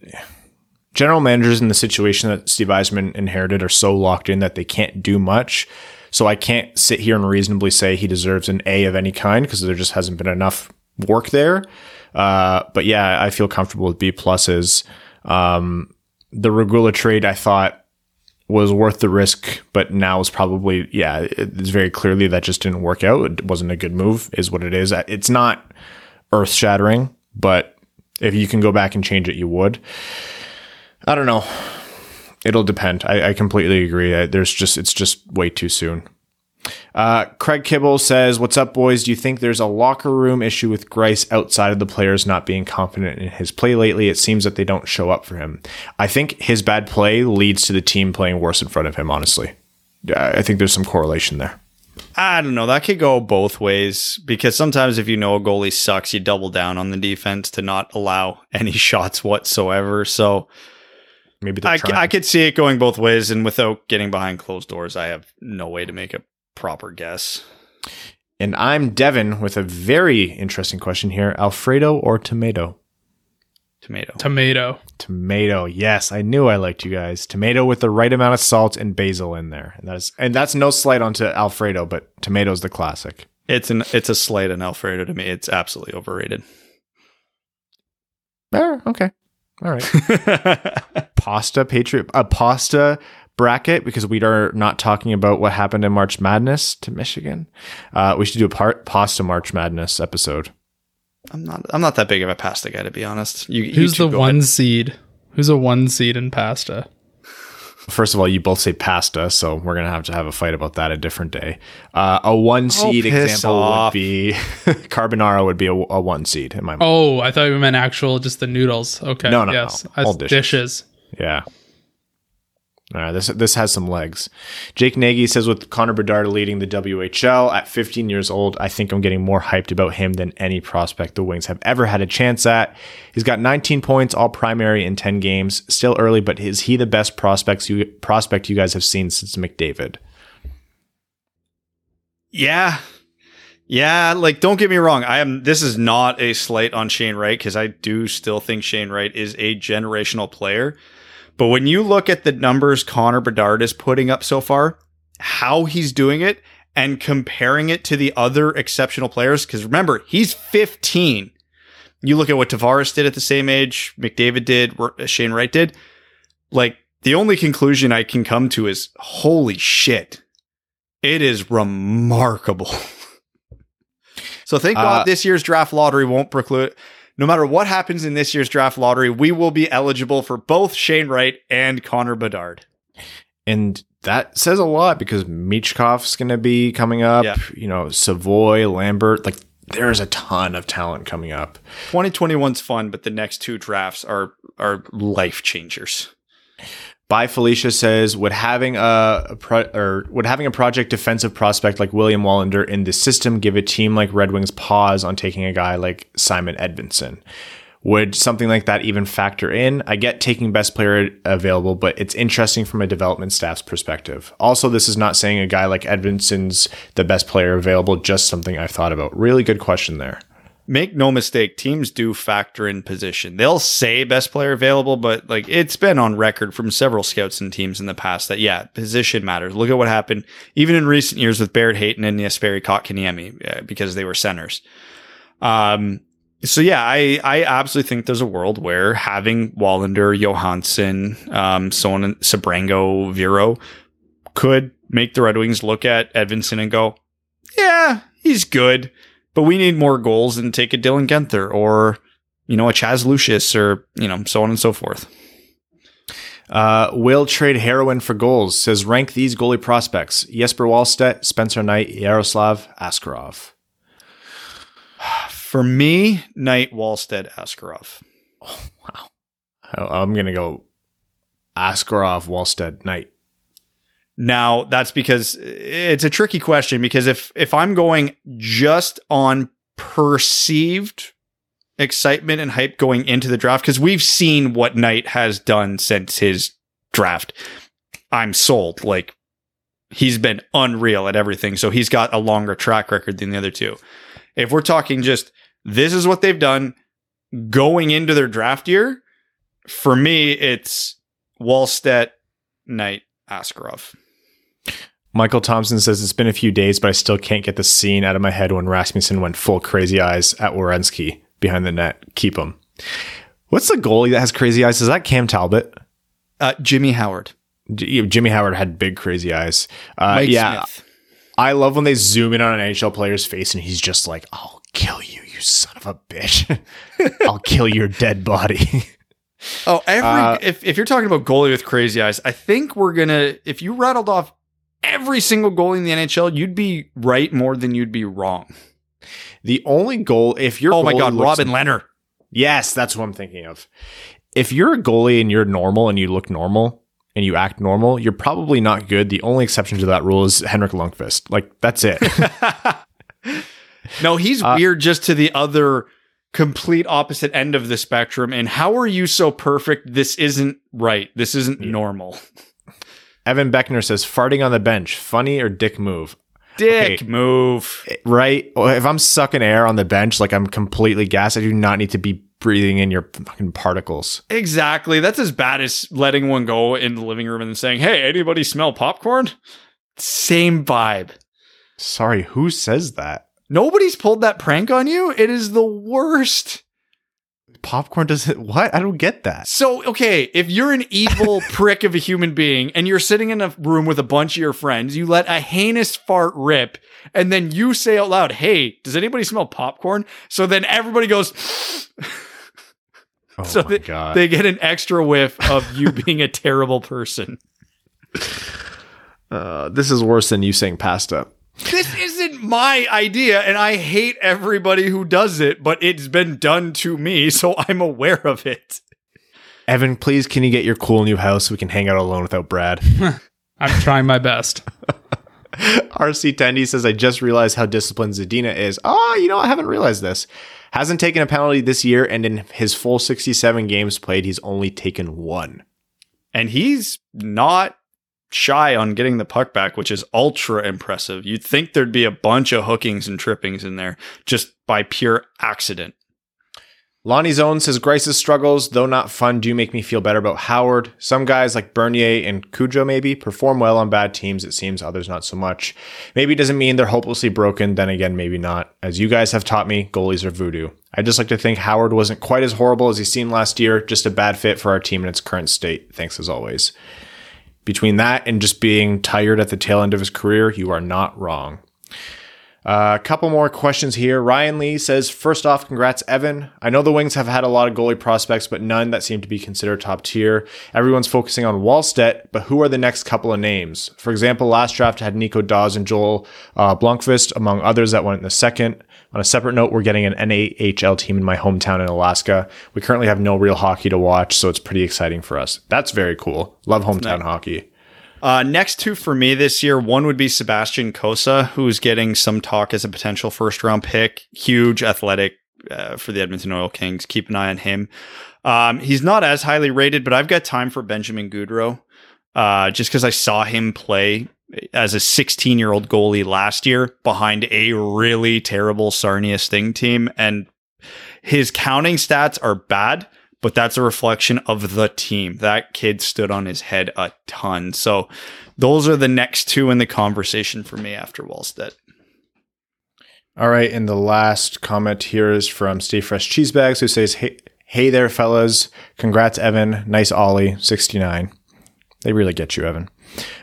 B: general managers in the situation that Steve Yzerman inherited are so locked in that they can't do much. So I can't sit here and reasonably say he deserves an A of any kind because there just hasn't been enough work there. Uh, but yeah, I feel comfortable with B pluses. Um, the Regula trade I thought was worth the risk, but now is probably yeah, it's very clearly that just didn't work out. It wasn't a good move, is what it is. It's not earth shattering, but if you can go back and change it, you would. I don't know. It'll depend. I, I completely agree. I, there's just it's just way too soon. Uh, Craig Kibble says, "What's up, boys? Do you think there's a locker room issue with Greiss outside of the players not being confident in his play lately? It seems that they don't show up for him. I think his bad play leads to the team playing worse in front of him. Honestly, I think there's some correlation there.
D: I don't know. That could go both ways because sometimes if you know a goalie sucks, you double down on the defense to not allow any shots whatsoever. So
B: Maybe they're
D: I,
B: trying.
D: I could see it going both ways. And without getting behind closed doors, I have no way to make a proper guess.
B: and I'm Devin with a very interesting question here: Alfredo or tomato?
D: Tomato.
C: Tomato.
B: Tomato. Yes, I knew I liked you guys. Tomato with the right amount of salt and basil in there. And that's and that's no slight onto Alfredo, but tomato's the classic.
D: It's an it's a slight on Alfredo to me. It's absolutely overrated.
B: Oh, okay. All right. pasta patriot a pasta bracket because we are not talking about what happened in March Madness to Michigan. Uh, we should do a part pasta March Madness episode.
D: I'm not I'm not that big of a pasta guy to be honest. You, you
C: Who's
D: two
C: the one
D: ahead.
C: seed? Who's a one seed in pasta?
B: First of all, you both say pasta, so we're gonna have to have a fight about that a different day. Uh, a one seed
D: Oh,
B: example
D: off.
B: would be carbonara would be a, a one seed in my mind.
C: Oh, I thought you meant actual just the noodles. Okay.
B: No, no,
C: yes.
B: no. All dishes.
C: dishes.
B: Yeah. Uh, this this has some legs. Jake Nagy says with Connor Bedard leading the WHL at 15 years old, I think I'm getting more hyped about him than any prospect the Wings have ever had a chance at. He's got 19 points, all primary in 10 games. Still early, but is he the best prospects you prospect you guys have seen since McDavid?
D: Yeah. Yeah, like don't get me wrong. I am this is not a slight on Shane Wright because I do still think Shane Wright is a generational player. But when you look at the numbers Connor Bedard is putting up so far, how he's doing it, and comparing it to the other exceptional players, because remember, he's 15. You look at what Tavares did at the same age, McDavid did, Shane Wright did. Like, the only conclusion I can come to is holy shit. It is remarkable. so thank God uh, this year's draft lottery won't preclude no matter what happens in this year's draft lottery, we will be eligible for both Shane Wright and Connor Bedard.
B: And that says a lot because Michkov's going to be coming up. Yeah. You know, Savoie, Lambert, like there's a ton of talent coming up.
D: 2021's fun, but the next two drafts are are life changers.
B: By Felicia says, would having a, pro, or would having a project defensive prospect like William Wallinder in the system give a team like Red Wings pause on taking a guy like Simon Edvinsson? Would something like that even factor in? I get taking best player available, but it's interesting from a development staff's perspective. Also, this is not saying a guy like Edvinsson's the best player available, just something I've thought about. Really good question there
D: make no mistake, teams do factor in position. They'll say best player available, but like it's been on record from several scouts and teams in the past that yeah, position matters. Look at what happened even in recent years with Barrett Hayton and Jesperi Kotkaniemi uh, because they were centers. Um, so yeah, I, I absolutely think there's a world where having Wallinder, Johansson, um, so on, Sebrango, Vero could make the Red Wings look at Edvinsson and go, yeah, he's good but we need more goals and take a Dylan Guenther or, you know, a Chaz Lucius or, you know, so on and so forth.
B: Uh, will trade heroin for goals. Says rank these goalie prospects: Jesper Wallstedt, Spencer Knight, Yaroslav Askarov.
D: For me, Knight, Wallstedt, Askarov.
B: Oh, wow. I'm gonna go Askarov, Wallstedt, Knight.
D: Now, that's because eh, it's a tricky question because if if I'm going just on perceived excitement and hype going into the draft because we've seen what Knight has done since his draft. I'm sold. Like he's been unreal at everything. So he's got a longer track record than the other two. If we're talking just this is what they've done going into their draft year, for me, it's Wallstedt, Knight, Askarov.
B: Michael Thompson says it's been a few days, but I still can't get the scene out of my head when Rasmussen went full crazy eyes at Werenski behind the net. Keep him. What's the goalie that has crazy eyes? Is that Cam Talbot?
D: Uh, Jimmy Howard.
B: Jimmy Howard had big crazy eyes. Uh, yeah, Smith. I love when they zoom in on an NHL player's face and he's just like, "I'll kill you, you son of a bitch! I'll kill your dead body."
D: oh, every uh, if if you're talking about goalie with crazy eyes, I think we're gonna. If you rattled off every single goal in the NHL, you'd be right more than you'd be wrong.
B: The only goal, if you're
D: oh my god, Robin Lehner.
B: Yes, that's what I'm thinking of. If you're a goalie and you're normal and you look normal and you act normal, you're probably not good. The only exception to that rule is Henrik Lundqvist. Like that's it.
D: no, he's uh, weird just to the other complete opposite end of the spectrum. And how are you so perfect? This isn't right. This isn't yeah. normal.
B: Evan Beckner says, farting on the bench, funny or dick move?
D: Dick okay, move.
B: Right? If I'm sucking air on the bench, like I'm completely gassed, I do not need to be breathing in your fucking particles.
D: Exactly. That's as bad as letting one go in the living room and saying, hey, anybody smell popcorn? Same vibe.
B: Sorry, who says that?
D: Nobody's pulled that prank on you? It is the worst
B: popcorn doesn't what? I don't get that.
D: So okay if you're an evil prick of a human being and you're sitting in a room with a bunch of your friends you let a heinous fart rip and then you say out loud hey does anybody smell popcorn? So then everybody goes oh so they, they get an extra whiff of you being a terrible person.
B: Uh, this is worse than you saying pasta
D: this isn't my idea, and I hate everybody who does it, but it's been done to me, so I'm aware of it.
B: Evan, please, can you get your cool new house so we can hang out alone without Brad?
C: I'm trying my best.
B: RC Tendy says, I just realized how disciplined Zadina is. Oh, you know, I haven't realized this. Hasn't taken a penalty this year, and in his full 67 games played, he's only taken one.
D: And he's not shy on getting the puck back, which is ultra impressive. You'd think there'd be a bunch of hookings and trippings in there just by pure accident.
B: Lonnie Zone says Greiss's struggles, though not fun, do make me feel better about Howard. Some guys like Bernier and Cujo maybe perform well on bad teams, it seems, others not so much. Maybe doesn't mean they're hopelessly broken, then again, maybe not. As you guys have taught me, goalies are voodoo. I just like to think Howard wasn't quite as horrible as he seemed last year, just a bad fit for our team in its current state. Thanks as always. Between that and just being tired at the tail end of his career, you are not wrong. Uh, a couple more questions here. Ryan Lee says, first off, congrats, Evan. I know the Wings have had a lot of goalie prospects, but none that seem to be considered top tier. Everyone's focusing on Wallstedt, but who are the next couple of names? For example, last draft had Nico Daws and Joel uh, among others that went in the second. On a separate note, we're getting an NAHL team in my hometown in Alaska. We currently have no real hockey to watch, so it's pretty exciting for us. That's very cool. Love hometown hockey.
D: Uh, next two for me this year, one would be Sebastian Cossa, who's getting some talk as a potential first round pick. Huge athletic uh, for the Edmonton Oil Kings. Keep an eye on him. Um, he's not as highly rated, but I've got time for Benjamin Gaudreau, uh, just because I saw him play as a 16 year old goalie last year behind a really terrible Sarnia Sting team. And his counting stats are bad, but that's a reflection of the team. That kid stood on his head a ton. So those are the next two in the conversation for me after Wallstedt.
B: All right, and the last comment here is from Stay Fresh Cheesebags, who says, "Hey, hey there, fellas! Congrats, Evan. Nice ollie, sixty nine. They really get you, Evan.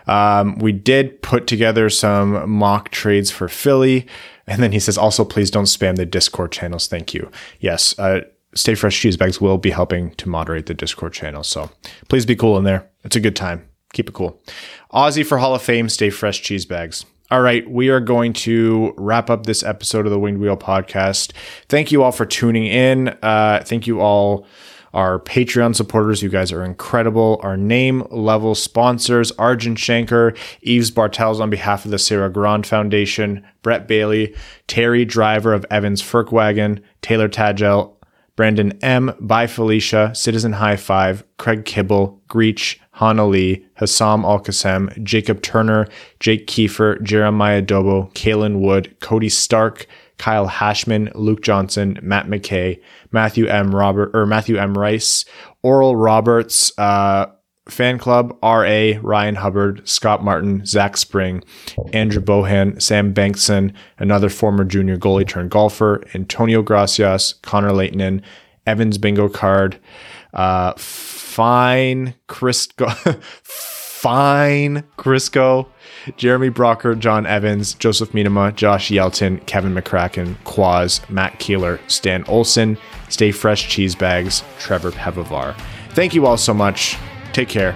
B: Um, we did put together some mock trades for Philly, and then he says, also please don't spam the Discord channels. Thank you. Yes, uh, Stay Fresh Cheese Bags will be helping to moderate the Discord channel, so please be cool in there. It's a good time. Keep it cool. Aussie for Hall of Fame. Stay Fresh Cheese Bags. All right, we are going to wrap up this episode of the Winged Wheel podcast. Thank you all for tuning in. Uh, thank you all, our Patreon supporters. You guys are incredible. Our name level sponsors Arjun Shankar, Eves Bartels on behalf of the Sarah Grand Foundation, Brett Bailey, Terry Driver of Evans Folkwagon, Taylor Tagel, Brandon M, By Felicia, Citizen High Five, Craig Kibble, Greach, Hana Lee, Hassam Al Qassem, Jacob Turner, Jake Kiefer, Jeremiah Dobo, Kalen Wood, Cody Stark, Kyle Hashman, Luke Johnson, Matt McKay, Matthew M. Robert or Matthew M. Rice, Oral Roberts, uh, Fan Club, R.A., Ryan Hubbard, Scott Martin, Zach Spring, Andrew Bohan, Sam Bankson, another former junior goalie turned golfer, Antonio Gracias, Connor Leighton, Evans Bingo Card, uh, Fine Crisco, Fine Crisco, Jeremy Brocker, John Evans, Joseph Minema, Josh Yelton, Kevin McCracken, Quaz, Matt Keeler, Stan Olson, Stay Fresh Cheese Bags, Trevor Pevavar. Thank you all so much. Take care.